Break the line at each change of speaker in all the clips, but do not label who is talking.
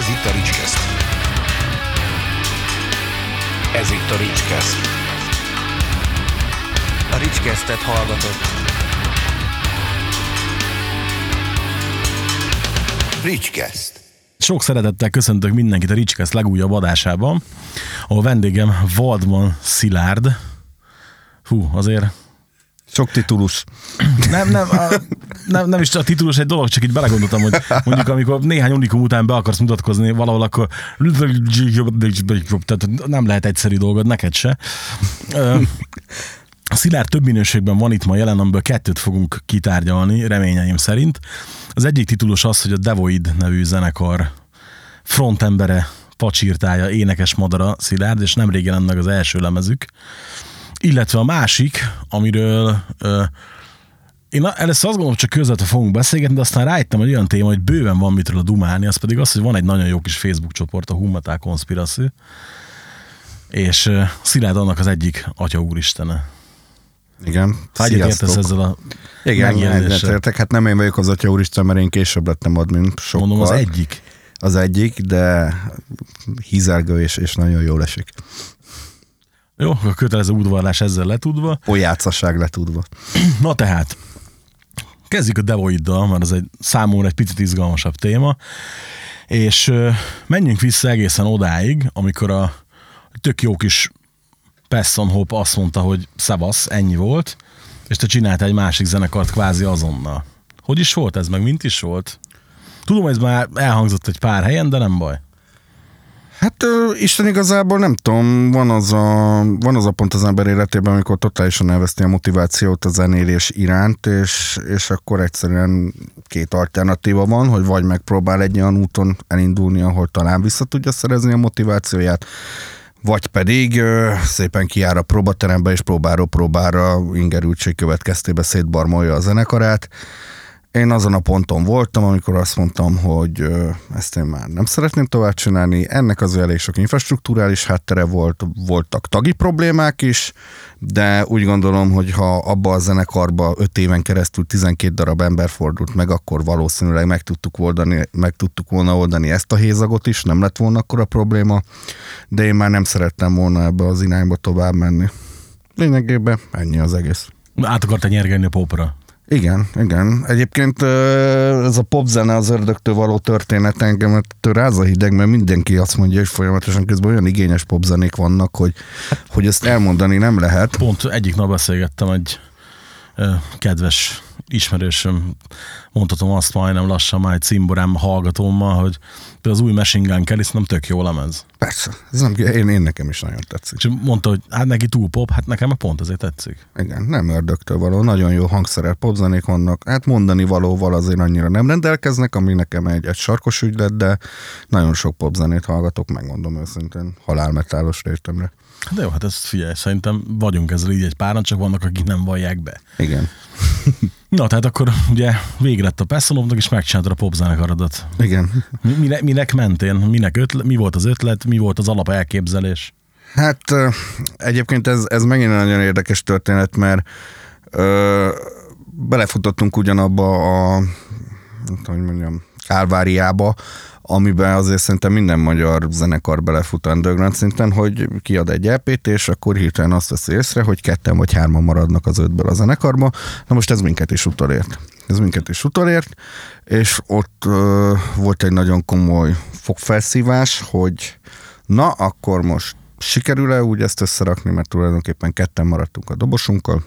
Ez itt a Ricskeszt. Ez itt a Ricskeszt.
A Ricskesztet hallgatott.
Ricskeszt.
Sok szeretettel köszöntök mindenkit a Ricskeszt legújabb adásában, ahol vendégem Valdman Szilárd. Hú, azért
Sok titulus.
nem, nem, a, nem, nem is a titulus egy dolog, csak így belegondoltam, hogy mondjuk amikor néhány unikum után be akarsz mutatkozni valahol, akkor tehát nem lehet egyszerű dolgod, neked se. Ö, Szilárd több minőségben van itt ma jelen, amiből kettőt fogunk kitárgyalni, reményeim szerint. Az egyik titulus az, hogy a Devoid nevű zenekar frontembere, pacsírtája, énekes madara Szilárd, és nemrég jelent meg az első lemezük. Illetve a másik, amiről ö, én először azt gondolom, csak közvetve fogunk beszélgetni, de aztán rájöttem, hogy olyan téma, hogy bőven van mitről a dumálni, az pedig az, hogy van egy nagyon jó kis Facebook csoport, a Hummatá Conspiracy, és ö, Szilárd annak az egyik atya úristene.
Igen.
Egyet értesz ezzel a
Igen, egyetértek. Hát nem én vagyok az Atya Úristen, mert én később lettem admin sokkal.
Mondom, az egyik.
Az egyik, de hízelgő és, és nagyon jól esik.
Jó, a kötelező udvarlás ezzel letudva.
Olyácaság letudva.
Na tehát, kezdjük a Devoiddal, mert ez egy számomra egy picit izgalmasabb téma, és menjünk vissza egészen odáig, amikor a tök jó kis Pesson Hop azt mondta, hogy szavasz, ennyi volt, és te csináltál egy másik zenekart kvázi azonnal. Hogy is volt ez, meg mint is volt? Tudom, ez már elhangzott egy pár helyen, de nem baj.
Hát Isten igazából nem tudom, van az, a, van az a pont az ember életében, amikor totálisan elveszti a motivációt a zenélés iránt, és, és akkor egyszerűen két alternatíva van, hogy vagy megpróbál egy olyan úton elindulni, ahol talán vissza tudja szerezni a motivációját, vagy pedig ö, szépen kiáll a próbaterembe, és próbáról próbára ingerültség következtében szétbarmolja a zenekarát. Én azon a ponton voltam, amikor azt mondtam, hogy ezt én már nem szeretném tovább csinálni. Ennek az elég sok infrastruktúrális háttere volt, voltak tagi problémák is, de úgy gondolom, hogy ha abba a zenekarba öt éven keresztül 12 darab ember fordult meg, akkor valószínűleg meg tudtuk, oldani, meg tudtuk volna oldani ezt a hézagot is, nem lett volna akkor a probléma, de én már nem szerettem volna ebbe az irányba tovább menni. Lényegében ennyi az egész.
Át akarta nyergelni a popra.
Igen, igen. Egyébként ez a popzene az ördögtől való történet engem ráz a hideg, mert mindenki azt mondja, hogy folyamatosan közben olyan igényes popzenék vannak, hogy, hogy ezt elmondani nem lehet.
Pont egyik nap beszélgettem egy kedves ismerősöm, mondhatom azt majdnem lassan már egy cimborám hallgatómmal, hogy például az új Machine Gun Kelly nem tök jó lemez.
Persze, ez nem, én, én nekem is nagyon tetszik.
És mondta, hogy hát neki túl pop, hát nekem pont ezért tetszik.
Igen, nem ördögtől való, nagyon jó hangszerelt popzenék vannak. Hát mondani valóval azért annyira nem rendelkeznek, ami nekem egy, egy sarkos ügylet, de nagyon sok popzenét hallgatok, megmondom őszintén, halálmetálos értemre.
De jó, hát ezt figyelj, szerintem vagyunk ezzel így egy páran, csak vannak, akik nem vallják be.
Igen.
Na, tehát akkor ugye végre lett a Pessonovnak, és megcsináltad a popzenekaradat.
Igen.
Mi, mine, minek mentél? Minek ötlet, mi volt az ötlet? Mi volt az alap elképzelés?
Hát egyébként ez, ez megint nagyon érdekes történet, mert ö, belefutottunk ugyanabba a, nem tudom, hogy mondjam, kálváriába, amiben azért szerintem minden magyar zenekar belefut underground szinten, hogy kiad egy EP-t, és akkor hirtelen azt veszi észre, hogy ketten vagy hárman maradnak az ötből a zenekarba. Na most ez minket is utolért. Ez minket is utolért, és ott ö, volt egy nagyon komoly fogfelszívás, hogy na, akkor most sikerül-e úgy ezt összerakni, mert tulajdonképpen ketten maradtunk a dobosunkkal,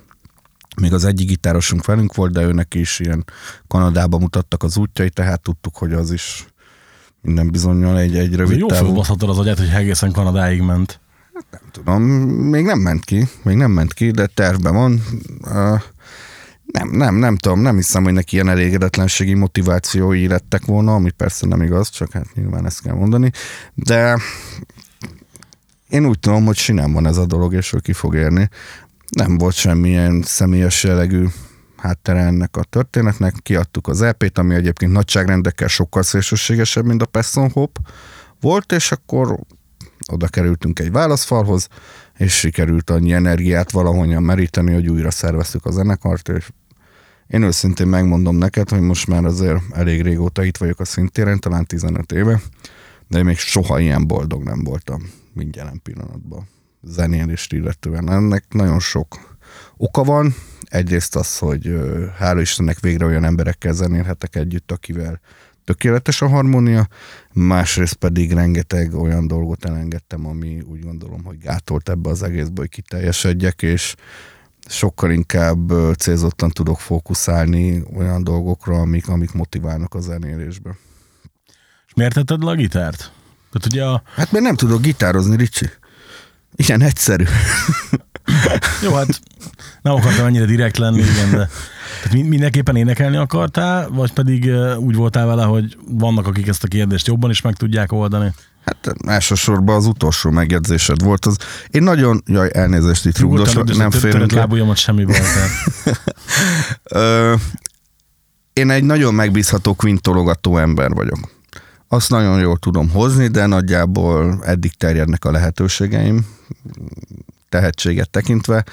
még az egyik gitárosunk velünk volt, de őnek is ilyen Kanadába mutattak az útjai, tehát tudtuk, hogy az is minden bizonyal egy, egy rövid
Jó
távú.
fölbaszhatod az agyát, hogy egészen Kanadáig ment.
Nem tudom, még nem ment ki, még nem ment ki, de tervben van. Uh, nem, nem, nem tudom, nem hiszem, hogy neki ilyen elégedetlenségi motivációi lettek volna, ami persze nem igaz, csak hát nyilván ezt kell mondani, de én úgy tudom, hogy sinem van ez a dolog, és ő ki fog érni. Nem volt semmilyen személyes jellegű háttere ennek a történetnek. Kiadtuk az EP-t, ami egyébként nagyságrendekkel sokkal szélsőségesebb, mint a Pesson Hop volt, és akkor oda kerültünk egy válaszfalhoz, és sikerült annyi energiát valahonnan meríteni, hogy újra szerveztük a zenekart, és én őszintén megmondom neked, hogy most már azért elég régóta itt vagyok a szintéren, talán 15 éve. de még soha ilyen boldog nem voltam, jelen pillanatban zenélést illetően. Ennek nagyon sok oka van. Egyrészt az, hogy hála Istennek végre olyan emberekkel zenélhetek együtt, akivel tökéletes a harmónia, másrészt pedig rengeteg olyan dolgot elengedtem, ami úgy gondolom, hogy gátolt ebbe az egészbe, hogy kiteljesedjek, és sokkal inkább célzottan tudok fókuszálni olyan dolgokra, amik, amik motiválnak a zenélésbe.
És miért tetted le a gitárt? Tehát ugye a,
Hát mert nem tudok gitározni, Ricsi. Ilyen egyszerű.
jó, hát nem akartam ennyire direkt lenni, igen, de tehát mi- mindenképpen énekelni akartál, vagy pedig úgy voltál vele, hogy vannak, akik ezt a kérdést jobban is meg tudják oldani?
Hát elsősorban az utolsó megjegyzésed volt az. Én nagyon, jaj, elnézést itt rúgdoslak, nem el.
lábujjamat semmi baj.
Én egy nagyon megbízható kvintologató ember vagyok. Azt nagyon jól tudom hozni, de nagyjából eddig terjednek a lehetőségeim, tehetséget tekintve.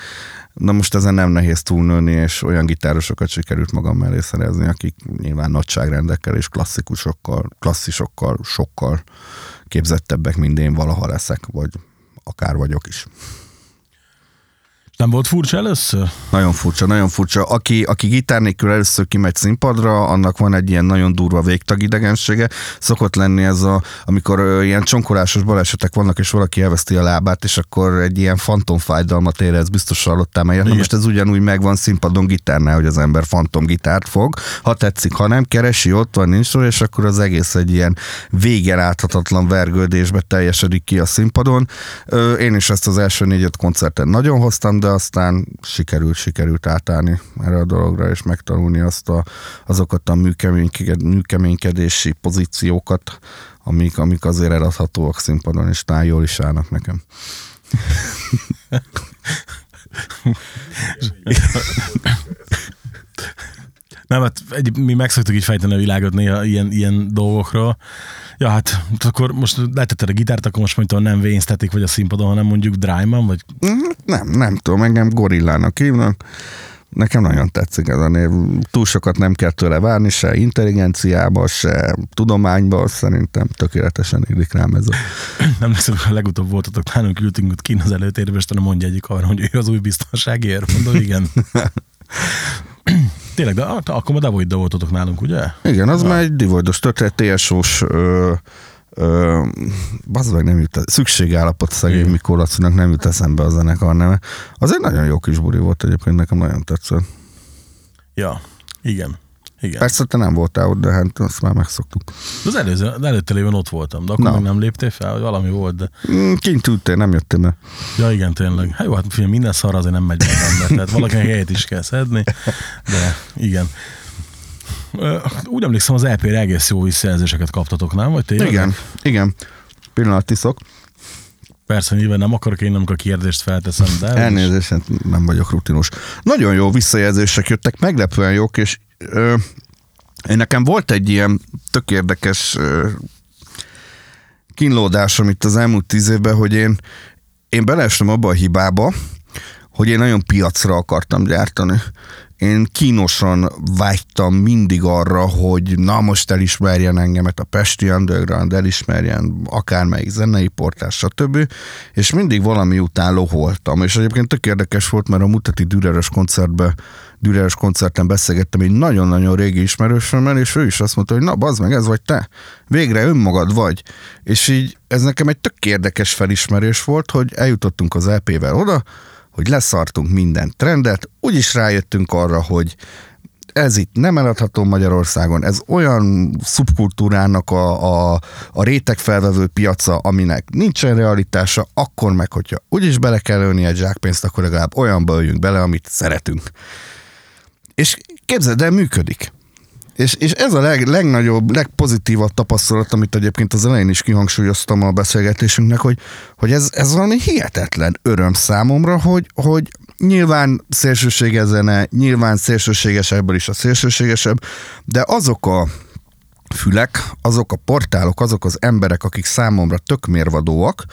Na most ezen nem nehéz túlnőni, és olyan gitárosokat sikerült magam mellé szerezni, akik nyilván nagyságrendekkel és klasszikusokkal, klasszisokkal, sokkal képzettebbek, mint én valaha leszek, vagy akár vagyok is.
Nem volt furcsa először?
Nagyon furcsa, nagyon furcsa. Aki, aki gitár nélkül először kimegy színpadra, annak van egy ilyen nagyon durva végtagidegensége. Szokott lenni ez a, amikor ilyen csonkolásos balesetek vannak, és valaki elveszti a lábát, és akkor egy ilyen fantomfájdalmat érez, biztos hallottál meg. Na most ez ugyanúgy megvan színpadon gitárnál, hogy az ember fantomgitárt fog. Ha tetszik, ha nem, keresi, ott van, nincs rá, és akkor az egész egy ilyen végen láthatatlan vergődésbe teljesedik ki a színpadon. Én is ezt az első négy-öt koncerten nagyon hoztam, de aztán sikerült, sikerült átállni erre a dologra, és megtanulni azt a, azokat a műkeményked- műkeménykedési pozíciókat, amik, amik azért eladhatóak színpadon, és talán jól is állnak nekem.
Nem, hát egy, mi meg szoktuk így fejteni a világot néha ilyen, ilyen dolgokról. Ja, hát akkor most letetted a gitárt, akkor most mondtam, nem Static vagy a színpadon, hanem mondjuk Dryman, vagy
Mm, Nem, nem tudom, engem gorillának hívnak. Nekem nagyon tetszik ez a név. Túl sokat nem kell tőle várni, se intelligenciába, se tudományba, szerintem tökéletesen illik rám ez a...
nem lesz, a legutóbb voltatok nálunk, ültünk ott kint az előtérbe, és mondja egyik arra, hogy ő az új biztonságért. Mondom, igen. Tényleg, de akkor ma Davoidda voltatok nálunk, ugye?
Igen, az már egy divoidos történet, TSO-s bazd meg nem jut, szükségállapot szegény
Igen.
Mikó Lacinak nem jut eszembe a zenekar neve. Az egy nagyon jó kis buli volt egyébként, nekem nagyon tetszett.
Ja, igen. Igen.
Persze te nem voltál ott, de hát azt már megszoktuk.
Az előző, az előtte lévén ott voltam, de akkor
Na.
még nem léptél fel, hogy valami volt, de
Mm, Kint ültél, nem jöttél be.
ja igen, tényleg. Hát jó, hát figyelj, minden szar azért nem megy meg ember, tehát valakinek helyet is kell szedni, de igen. Úgy emlékszem, az EP-re egész jó visszajelzéseket kaptatok, nem? Vagy tényleg?
Igen, igen. Pillanat tiszok.
Persze, nyilván nem akarok én, amikor a kérdést felteszem, de...
Elnézést, hát nem vagyok rutinos. Nagyon jó visszajelzések jöttek, meglepően jók, és ö, nekem volt egy ilyen tök érdekes ö, kínlódásom itt az elmúlt tíz évben, hogy én, én beleestem abba a hibába, hogy én nagyon piacra akartam gyártani. Én kínosan vágytam mindig arra, hogy na most elismerjen engemet a Pesti Underground, elismerjen akármelyik zenei portál, stb. És mindig valami után loholtam. És egyébként tök érdekes volt, mert a Mutati Düreres koncertbe Düreres koncerten beszélgettem egy nagyon-nagyon régi ismerősömmel, és ő is azt mondta, hogy na, bazd meg, ez vagy te. Végre önmagad vagy. És így ez nekem egy tök érdekes felismerés volt, hogy eljutottunk az EP-vel oda, hogy leszartunk minden trendet, úgyis rájöttünk arra, hogy ez itt nem eladható Magyarországon, ez olyan szubkultúrának a, a, a rétegfelvevő piaca, aminek nincsen realitása, akkor meg, hogyha úgyis bele kell ölni egy zsákpénzt, akkor legalább olyanba öljünk bele, amit szeretünk. És képzeld el, működik. És, és ez a leg, legnagyobb, legpozitívabb tapasztalat, amit egyébként az elején is kihangsúlyoztam a beszélgetésünknek, hogy, hogy ez, ez valami hihetetlen öröm számomra, hogy, hogy nyilván szélsőséges zene, nyilván szélsőségesebből is a szélsőségesebb, de azok a fülek, azok a portálok, azok az emberek, akik számomra tök mérvadóak,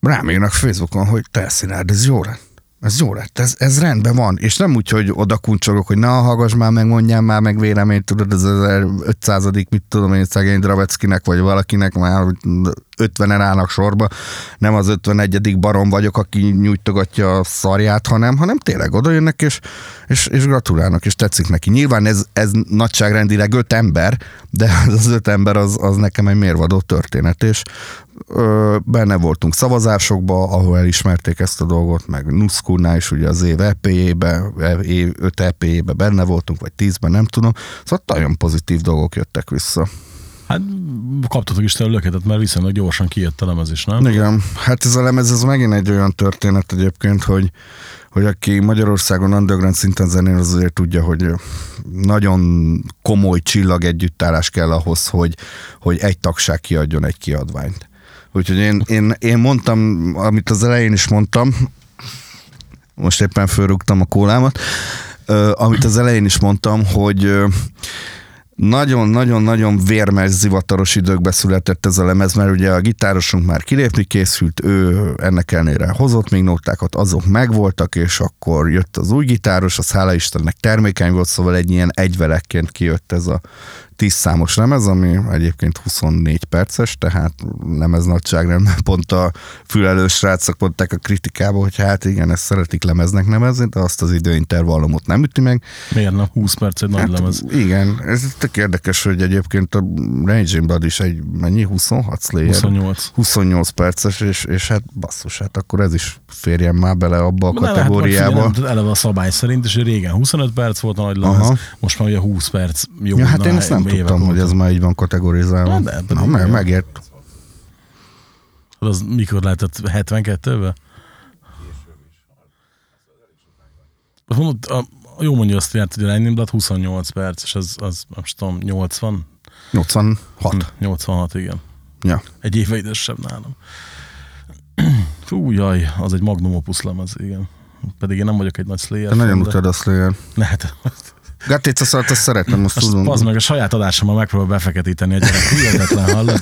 rám írnak Facebookon, hogy te Szilárd, ez jó lett. Ez jó lett, ez, ez rendben van. És nem úgy, hogy oda kuncsorok, hogy na, hallgass már meg, mondjál már meg véleményt, tudod, ez az 500 mit tudom én, szegény Draveckinek, vagy valakinek már 50-en állnak sorba. Nem az 51. barom vagyok, aki nyújtogatja a szarját, hanem, hanem tényleg oda jönnek, és, és, és gratulálnak, és tetszik neki. Nyilván ez, ez nagyságrendileg öt ember, de az, az öt ember az, az nekem egy mérvadó történet, és ö, benne voltunk szavazásokba, ahol elismerték ezt a dolgot, meg Nuszkurnál is ugye az év EP-jébe, év 5 EP-jébe benne voltunk, vagy 10-ben, nem tudom. Szóval nagyon pozitív dolgok jöttek vissza.
Hát kaptatok is a löketet, mert viszonylag gyorsan kijött a lemez is, nem?
Igen, hát ez a lemez, ez megint egy olyan történet egyébként, hogy, hogy aki Magyarországon underground szinten zenél, az azért tudja, hogy nagyon komoly csillag együttállás kell ahhoz, hogy, hogy egy tagság kiadjon egy kiadványt. Úgyhogy én, én, én mondtam, amit az elején is mondtam, most éppen fölrúgtam a kólámat, amit az elején is mondtam, hogy nagyon-nagyon-nagyon vérmes, zivataros időkbe született ez a lemez, mert ugye a gitárosunk már kilépni készült, ő ennek ellenére hozott még nótákat, azok megvoltak, és akkor jött az új gitáros, az hála Istennek termékeny volt, szóval egy ilyen egyvelekként kijött ez a 10 számos lemez, ami egyébként 24 perces, tehát nem ez nagyságrendben pont a fülelős srácok mondták a kritikába, hogy hát igen, ezt szeretik lemeznek nevezni, de azt az időintervallumot nem üti meg.
Miért nem? 20 perc egy nagy
Hát,
lemez.
igen, ez tök érdekes, hogy egyébként a Raging Blood is egy, mennyi, 26 Slayer?
28.
28 perces, és, és hát basszus, hát akkor ez is férjen már bele abba a
Nem, hát
kategóriába.
meg figyelj, nem, eleve a szabály szerint, és régen 25 perc volt a nagy lemez,
Aha.
most már ugye 20 perc. Jó,
Ja, hát én ezt nem
évek
tudtam, hogy ez már így van kategorizálva.
Na, de, pedig
Na, meg, megért.
Az mikor lehetett 72-ben? Azt Mondod, a, jó mondja azt járt, hogy a Lightning Blood 28 perc, és az, az nem is tudom, 80?
86.
86, igen.
Ja.
Egy éve idősebb nálam. Fú, jaj, az egy magnum opus lemez, igen. Pedig én nem vagyok egy nagy Slayer.
Te nagyon utad a Slayer.
Ne, hát,
Gattéca szart, azt szeretem, azt
azt
tudom.
az meg a saját adásommal megpróbál befeketíteni a gyerek. Hihetetlen, hallod?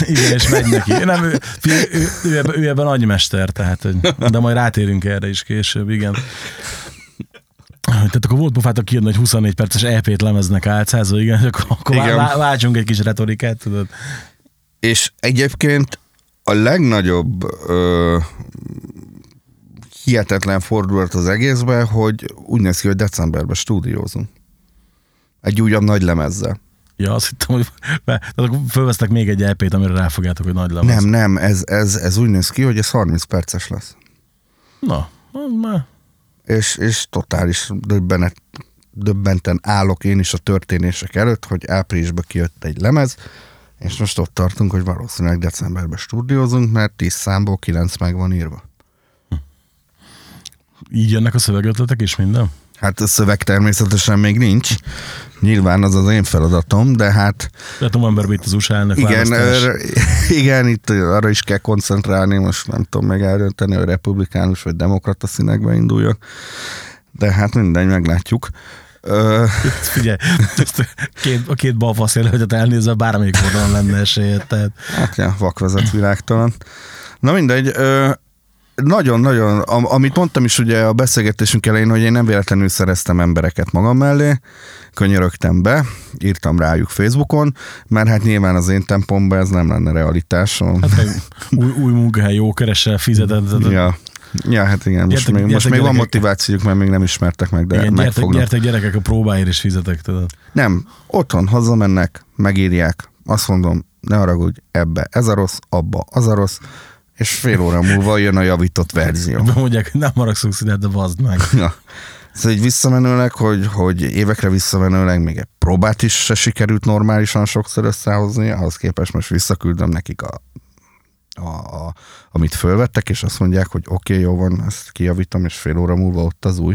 Igen, és megy neki. Nem, ő, ő, ő, ő, ebben, ő ebben agymester, tehát, hogy, de majd rátérünk erre is később, igen. Tehát akkor volt pofátok kiadni egy 24 perces EP-t lemeznek álcázva, igen, akkor
Igen.
vá- váltsunk egy kis retorikát, tudod?
És egyébként a legnagyobb ö, hihetetlen fordulat az egészben, hogy úgy néz ki, hogy decemberben stúdiózunk. Egy újabb nagy lemezzel.
Ja, azt hittem, hogy fölvesztek még egy EP-t, amire ráfogjátok, hogy nagy lemez.
Nem, nem, ez, ez, ez úgy néz ki, hogy ez 30 perces lesz.
Na, már
És, és totális döbbenet, döbbenten állok én is a történések előtt, hogy áprilisban kijött egy lemez, és most ott tartunk, hogy valószínűleg decemberben stúdiózunk, mert 10 számból 9 meg van írva.
Így jönnek a szövegötletek és minden?
Hát a szöveg természetesen még nincs. Nyilván az az én feladatom, de hát
Tehát novemberben itt az USA elnök
igen,
választás.
ö, igen, itt arra is kell koncentrálni, most nem tudom meg eldönteni, hogy republikánus vagy demokrata színekbe induljak. De hát mindegy, meglátjuk. Ö,
Figyelj, két, a két balfasz jelöltet elnézve bármelyik oldalon lenne esélye. Tehát
Hát ja, vakvezet világtalan. Na mindegy, ö, nagyon-nagyon, am- amit mondtam is ugye a beszélgetésünk elején, hogy én nem véletlenül szereztem embereket magam mellé, könyörögtem be, írtam rájuk Facebookon, mert hát nyilván az én tempomban ez nem lenne realitás.
hát meg új, új munkahely, jó keresel, fizetett. Ja.
Ja. Hát igen, most,
Gyertek-
még, most
gyertek
még van
gyerekek.
motivációjuk, mert még nem ismertek meg, de
Igen, gyertek,
megfognak.
gyertek gyerekek, a próbáért is fizetek, tudod.
Nem, otthon hazamennek, megírják, azt mondom, ne haragudj, ebbe ez a rossz, abba az a rossz, és fél óra múlva jön a javított verzió.
Mondják, hogy nem haragszunk színet, de vazd meg.
Ja. Szóval így visszamenőleg, hogy, hogy évekre visszamenőleg még egy próbát is se sikerült normálisan sokszor összehozni, ahhoz képest most visszaküldöm nekik a, a, a amit fölvettek, és azt mondják, hogy oké, okay, jó van, ezt kijavítom, és fél óra múlva ott az új.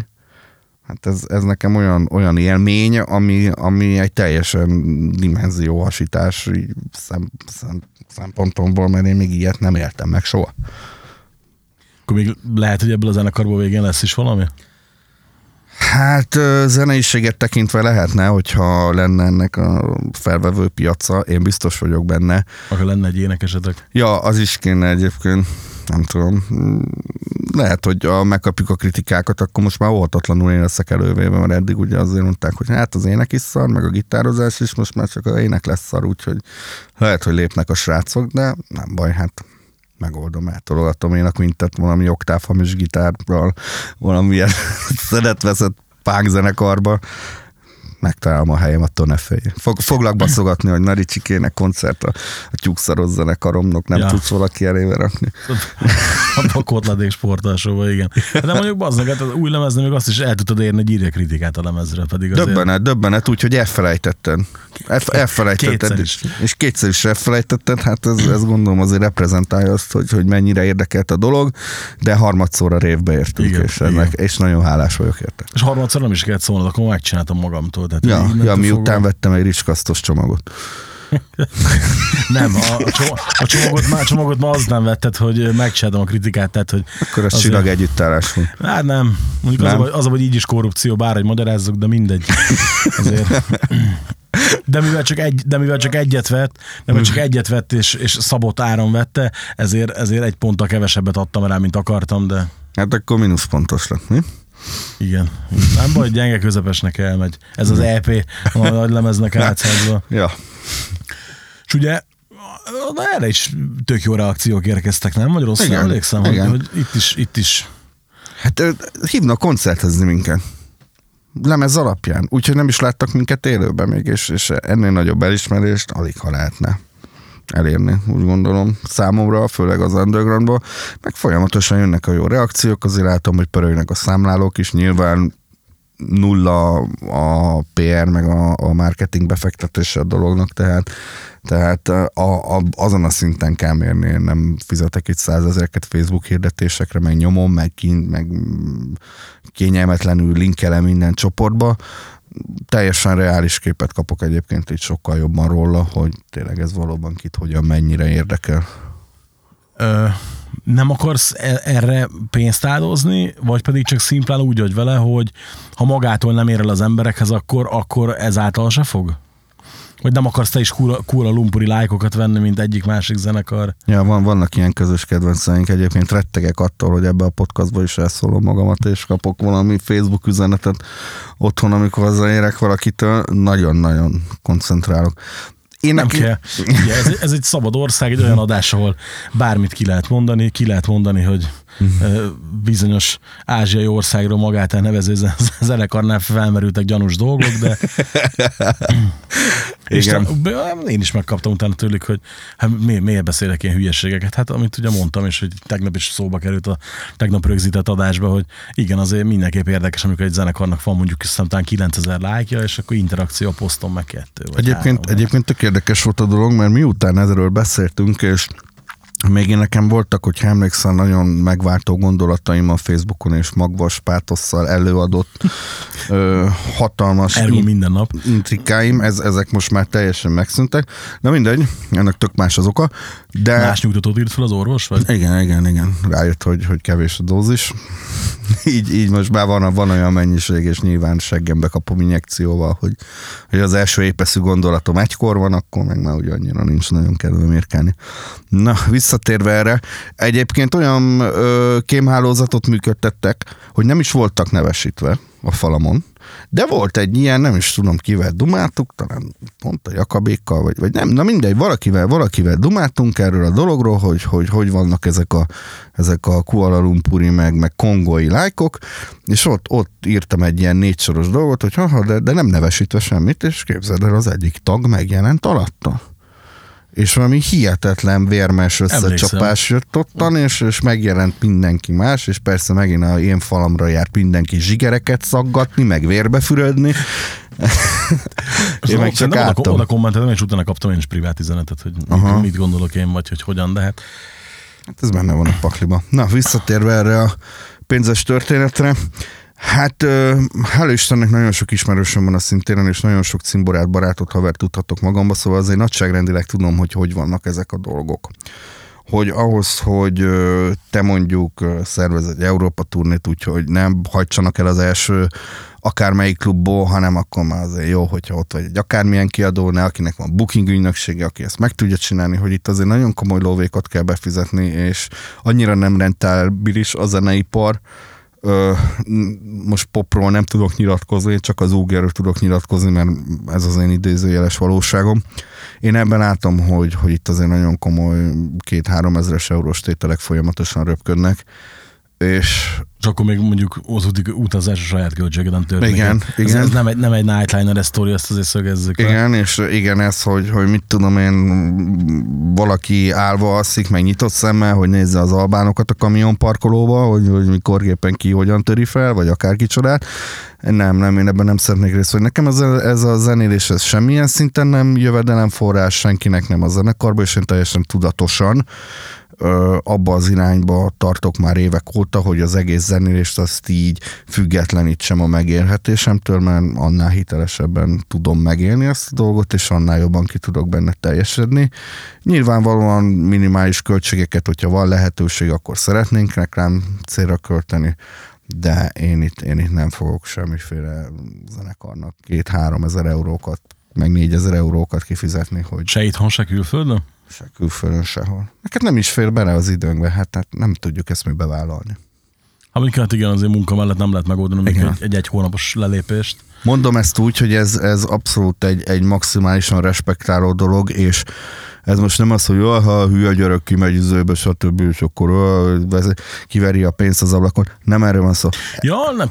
Hát ez, ez nekem olyan, olyan élmény, ami, ami egy teljesen dimenzióhasítás szem, szem, szempontomból, mert én még ilyet nem éltem meg soha.
Akkor még lehet, hogy ebből a zenekarból végén lesz is valami?
Hát zeneiséget tekintve lehetne, hogyha lenne ennek a felvevő piaca, én biztos vagyok benne.
Akkor lenne egy énekesetek.
Ja, az is kéne egyébként, nem tudom. Lehet, hogy a, megkapjuk a kritikákat, akkor most már óhatatlanul én leszek elővéve, mert eddig ugye azért mondták, hogy hát az ének is szar, meg a gitározás is, most már csak a ének lesz szar, úgyhogy lehet, hogy lépnek a srácok, de nem baj, hát megoldom, eltologatom én a quintet valami oktávhamis gitárral, valamilyen szedett-veszett pánkzenekarba, megtalálom a helyem, attól ne félj. Fog, foglak baszogatni, hogy Nari Csikének koncert a, a tyúkszaros zenekaromnak, nem
Ja.
tudsz valaki elébe rakni.
A bakotladék sportalsóba, igen. De mondjuk bazdmeg, hát az új lemezni még azt is el tudod érni, hogy írja kritikát a lemezre, pedig azért...
Döbbenet, döbbenet, úgyhogy elfelejtetted. Elf, elfelejtetted.
Kétszer
is. És kétszer is elfelejtetted, hát ez, ez gondolom azért reprezentálja azt, hogy, hogy mennyire érdekelt a dolog, de harmadszorra révbe értünk,
Igen,
és, ennek, és nagyon hálás vagyok érte.
És harmadszor nem is kellett szólnod, akkor megcsináltam magamtól. Tehát
Ja,
innentől
ja miután
fogva-
vettem egy ricskasztos csomagot.
Nem, a, a, csomag, a csomagot, már, a csomagot ma az nem vetted, hogy megcsináltam a kritikát, tehát hogy...
Akkor
azért-
csillag együttállás volt.
Hát nem. Mondjuk az,
Nem?
az, a, hogy így is korrupció, bár hogy magyarázzuk, de mindegy. Azért. De mivel csak, egy, de mivel csak egyet vett, de mivel csak egyet vett és, és szabott áron vette, ezért, ezért egy ponttal kevesebbet adtam rá, mint akartam, de
Hát akkor mínuszpontos lett, mi?
Igen. Nem baj, gyenge közepesnek elmegy. Ez az EP, a nagy lemeznek átszázva.
Ja.
És ugye na erre is tök jó reakciók érkeztek, nem? Vagy rosszul
Igen,
emlékszem, hogy,
igen.
hogy itt is, itt is
Hát hívnak koncertezni minket. Lemez alapján. Úgyhogy nem is láttak minket élőben még, és, és ennél nagyobb elismerést alig ha lehetne elérni, úgy gondolom, számomra, főleg az undergroundból, meg folyamatosan jönnek a jó reakciók, azért látom, hogy pörögnek a számlálók is, nyilván nulla a PR, meg a, a marketing befektetése a dolognak, tehát, tehát a, a, azon a szinten kell mérni, én nem fizetek itt százezereket Facebook hirdetésekre, meg nyomom, meg, kín, meg kényelmetlenül linkelem minden csoportba, teljesen reális képet kapok egyébként itt sokkal jobban róla, hogy tényleg ez valóban kit hogyan mennyire érdekel.
ö, nem akarsz e- erre pénzt áldozni, vagy pedig csak szimplán úgy vagy vele, hogy ha magától nem ér el az emberekhez, akkor, akkor ezáltal se fog? Vagy nem akarsz te is kúra, kúra lumpuri lájkokat venni, mint egyik másik zenekar?
Ja, van, vannak ilyen közös kedvenceink, egyébként rettegek attól, hogy ebbe a podcastba is elszólom magamat, és kapok valami Facebook üzenetet otthon, amikor hazaérek valakitől, nagyon-nagyon koncentrálok. Én
Nem kell. Ugye, ez, ez egy szabad ország, egy olyan adás, ahol bármit ki lehet mondani, ki lehet mondani, hogy ö, bizonyos ázsiai országról magát elnevező ze- zenekarnál felmerültek gyanús dolgok, de
Igen.
te, én is megkaptam utána tőlük, hogy hát miért, miért beszélek ilyen hülyeségeket? Hát amit ugye mondtam, és hogy tegnap is szóba került a tegnap rögzített adásba, hogy igen, azért mindenképp érdekes, amikor egy zenekarnak van mondjuk számítán 9000 lájkja, és akkor interakció a poszton meg kettő.
Egyébként,
három.
egyébként tök érdekes volt a dolog, mert miután ezről beszéltünk, és még én nekem voltak, hogy emlékszel, nagyon megváltó gondolataim a Facebookon, és magvas pátosszal előadott ö, hatalmas
Ergo minden nap.
intrikáim, ez, ezek most már teljesen megszűntek. Na mindegy, ennek tök más az oka, de...
Más nyugtatót írt fel az orvos, vagy?
Igen, igen, igen. Rájött, hogy, hogy kevés a dózis. így, így most már van, van olyan mennyiség, és nyilván seggembe kapom injekcióval, hogy, hogy az első épeszű gondolatom egykor van, akkor meg már ugye annyira nincs nagyon kedvem érkelni. Na, visszatérve erre, egyébként olyan ö, kémhálózatot működtettek, hogy nem is voltak nevesítve a falamon, de volt egy ilyen, nem is tudom kivel dumáltuk, talán pont a Jakabékkal, vagy, vagy nem, na mindegy, valakivel, valakivel dumáltunk erről a dologról, hogy hogy, hogy vannak ezek a, ezek a Kuala Lumpuri, meg, meg kongói lájkok, és ott, ott írtam egy ilyen négysoros dolgot, hogy haha, de, de nem nevesítve semmit, és képzeld el, az egyik tag megjelent alatta. És valami hihetetlen vérmes összecsapás jött ottan, és, és megjelent mindenki más, és persze megint a én falamra járt mindenki zsigereket szaggatni, meg vérbe fürödni. Én meg csak
oda,
álltam.
oda kommenteltem, és utána kaptam én is privát üzenetet, hogy
Aha.
mit gondolok én, vagy hogy hogyan, de hát
Hát ez benne van a pakliba. Na, visszatérve erre a pénzes történetre, Hát ö, hála Istennek nagyon sok ismerősöm van a szintéren, és nagyon sok cimborát, barátot, haver tudhatok magamba, szóval azért nagyságrendileg tudom, hogy hogy vannak ezek a dolgok. Hogy ahhoz, hogy te mondjuk szervez egy Európa turnét, úgyhogy nem hagysanak el az első akármelyik klubból, hanem akkor már azért jó, hogyha ott vagy egy akármilyen kiadó, ne akinek van booking ügynöksége, aki ezt meg tudja csinálni, hogy itt azért nagyon komoly lóvékot kell befizetni, és annyira nem rentábilis a zeneipar, Ö, most popról nem tudok nyilatkozni, csak az úgerről tudok nyilatkozni, mert ez az én idézőjeles valóságom. Én ebben látom, hogy, hogy itt azért nagyon komoly két-három ezeres eurós tételek folyamatosan röpködnek, és
És akkor még mondjuk az utazás a saját költségeden történik.
Igen,
ez,
igen.
Ez nem egy, nem egy nightliner sztori, ezt azért szögezzük le.
Igen, és igen, ez, hogy, hogy mit tudom én, valaki állva alszik, meg nyitott szemmel, hogy nézze az albánokat a kamionparkolóba, hogy, hogy mikor éppen ki hogyan töri fel, vagy akár kicsodát. Nem, nem, én ebben nem szeretnék részt venni. Nekem ez a, ez a zenélés, ez semmilyen szinten nem jövedelemforrás, senkinek nem a zenekarban, és én teljesen tudatosan abba az irányba tartok már évek óta, hogy az egész zenélést azt így függetlenítsem a megélhetésemtől, mert annál hitelesebben tudom megélni ezt a dolgot, és annál jobban ki tudok benne teljesedni. Nyilvánvalóan minimális költségeket, hogyha van lehetőség, akkor szeretnénk reklám célra költeni, de én itt, én itt nem fogok semmiféle zenekarnak két-három ezer eurókat, meg négyezer eurókat kifizetni, hogy
Se itthon, se külföldön?
Se külföldön sehol. Neked nem is fér bele az időnkbe, hát tehát nem tudjuk ezt mi bevállalni.
Ha mondjuk hát igen, azért munka mellett nem lehet megoldani még
Igen.
egy, egy, egy hónapos lelépést.
Mondom ezt úgy, hogy ez, ez abszolút egy, egy maximálisan respektáló dolog, és ez most nem az, hogy jaj, ha a hülye gyerek kimegy zőbe, stb. és akkor kiveri a pénzt az ablakon. Nem erről van szó.
Ja, nem,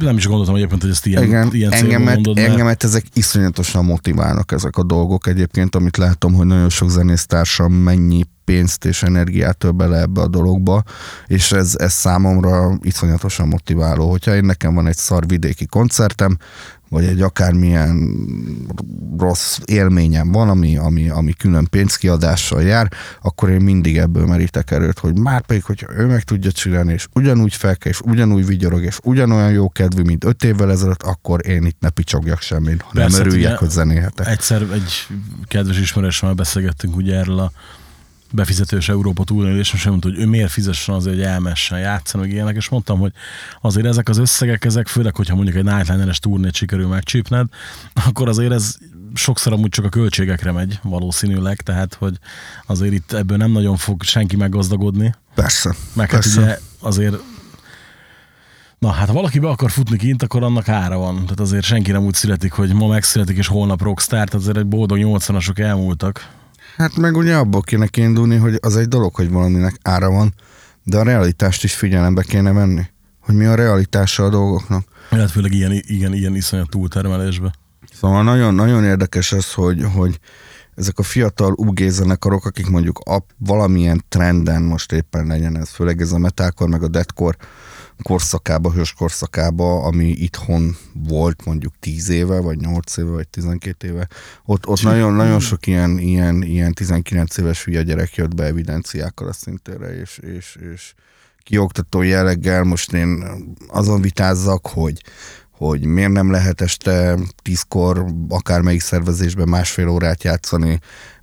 nem is gondoltam egyébként, hogy ezt ilyen,
Igen,
ilyen
engemet,
mondod, mert
engemet ezek iszonyatosan motiválnak ezek a dolgok egyébként, amit látom, hogy nagyon sok zenésztársam mennyi pénzt és energiát bele ebbe a dologba, és ez, ez számomra iszonyatosan motiváló. Hogyha én nekem van egy szar vidéki koncertem, vagy egy akármilyen rossz élményem van, ami, ami, ami külön pénzkiadással jár, akkor én mindig ebből merítek erőt, hogy már pedig, hogyha ő meg tudja csinálni, és ugyanúgy felkel, és ugyanúgy vigyorog, és ugyanolyan jó kedvű, mint öt évvel ezelőtt, akkor én itt ne picsogjak semmit, hanem
Persze,
örüljek,
ugye,
hogy zenélhetek.
egyszer egy kedves ismerősömmel beszélgettünk ugye erről a befizetős Európa túlélésen, és ő mondta, hogy ő miért fizessen azért, hogy elmessen játszani, meg ilyenek, és mondtam, hogy azért ezek az összegek, ezek főleg, hogyha mondjuk egy Nightliner-es turnét sikerül megcsípned, akkor azért ez sokszor amúgy csak a költségekre megy valószínűleg, tehát hogy azért itt ebből nem nagyon fog senki meggazdagodni,
Persze.
meg hát
persze.
ugye azért Na hát ha valaki be akar futni kint, akkor annak ára van. Tehát azért senki nem úgy születik, hogy ma megszületik és holnap rockstar, tehát azért egy boldog 80-asok elmúltak.
Hát meg ugye abból kéne kiindulni, hogy az egy dolog, hogy valaminek ára van, de a realitást is figyelembe kéne venni. Hogy mi a realitása a dolgoknak.
Illetve főleg ilyen, igen, ilyen iszonyat túltermelésbe.
Szóval nagyon, nagyon érdekes ez, hogy, hogy ezek a fiatal UG zenekarok, akik mondjuk a, valamilyen trenden most éppen legyen ez, főleg ez a metalkor, meg a deathcore korszakába, hős korszakába, ami itthon volt mondjuk 10 éve, vagy 8 éve, vagy 12 éve. Ott, ott nagyon, nagyon sok ilyen, ilyen, ilyen 19 éves hülye gyerek jött be evidenciákkal a szintére, és, és, és kioktató jelleggel most én azon vitázzak, hogy hogy miért nem lehet este tízkor akármelyik szervezésben másfél órát játszani,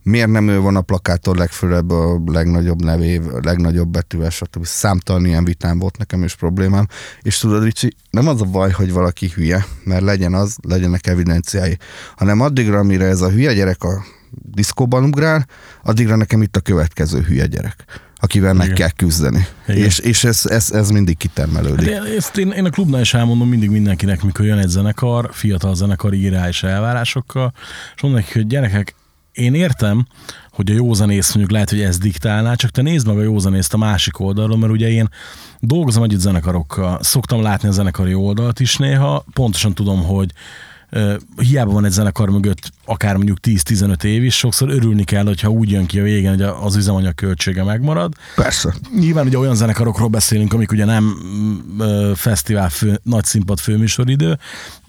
miért nem ő van a plakátor legfőbb a legnagyobb nevév, a legnagyobb betűvel, stb. Számtalan ilyen vitám volt nekem is problémám, és tudod, Ricsi, nem az a baj, hogy valaki hülye, mert legyen az, legyenek evidenciái, hanem addigra, amire ez a hülye gyerek a diszkóban ugrál, addigra nekem itt a következő hülye gyerek akivel meg
Igen.
kell küzdeni.
Igen.
És, és ez, ez, ez mindig kitermelődik.
Hát ezt én, én a klubnál is elmondom mindig mindenkinek, mikor jön egy zenekar, fiatal zenekar írá és elvárásokkal, és mondom nekik, hogy gyerekek, én értem, hogy a józanész mondjuk lehet, hogy ez diktálná, csak te nézd meg a józanészt a másik oldalról, mert ugye én dolgozom együtt zenekarokkal, szoktam látni a zenekari oldalt is néha, pontosan tudom, hogy hiába van egy zenekar mögött akár mondjuk 10-15 év is, sokszor örülni kell, hogyha úgy jön ki a végén, hogy az üzemanyag költsége megmarad,
Persze.
Nyilván ugye olyan zenekarokról beszélünk, amik ugye nem mm, ö, fesztivál fő, nagy színpad főműsoridő,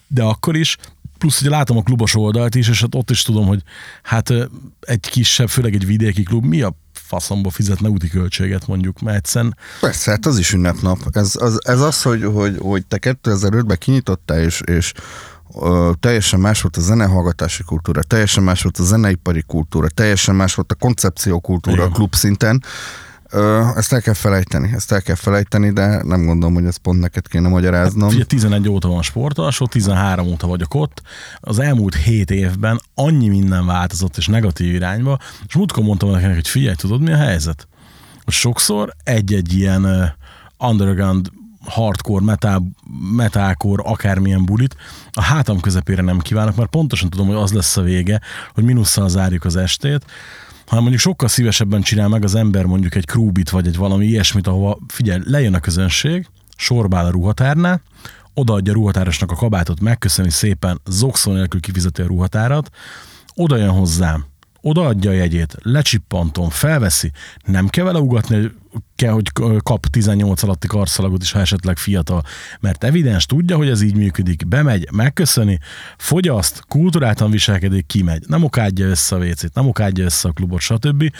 de akkor is, plusz ugye látom a klubos oldalt is, és hát ott is tudom, hogy hát egy kisebb, főleg egy vidéki klub, mi a faszomba fizetne úti költséget mondjuk, mert egyszerűen
Persze, hát az is ünnepnap. Ez az, ez az hogy, hogy, hogy te 2005-ben kinyitottál, és, és ö, teljesen más volt a zenehallgatási kultúra, teljesen más volt a zeneipari kultúra, teljesen más volt a koncepció kultúra
Igen.
a klub szinten. Ö, ezt el kell felejteni, ezt el kell felejteni, de nem gondolom, hogy ezt pont neked kéne magyaráznom.
Ugye 11 óta van sportalsó, 13 óta vagyok ott. Az elmúlt 7 évben annyi minden változott és negatív irányba, és múltkor mondtam nekem, hogy figyelj, tudod mi a helyzet? Sokszor egy-egy ilyen uh, underground hardcore, metal, metalcore, akármilyen bulit, a hátam közepére nem kívánok, mert pontosan tudom, hogy az lesz a vége, hogy minusszal zárjuk az estét, hanem mondjuk sokkal szívesebben csinál meg az ember mondjuk egy krúbit, vagy egy valami ilyesmit, ahova figyelj, lejön a közönség, sorbál a ruhatárnál, odaadja a ruhatárosnak a kabátot, megköszöni szépen, zokszó nélkül kifizeti a ruhatárat, oda jön hozzám, odaadja a jegyét, lecsippantom, felveszi, nem kell vele ugatni, kell, hogy kap 18 alatti karszalagot is, ha esetleg fiatal, mert evidens tudja, hogy ez így működik, bemegy, megköszöni, fogyaszt, kultúráltan viselkedik, kimegy, nem okádja össze a vécét, nem okádja össze a klubot, stb.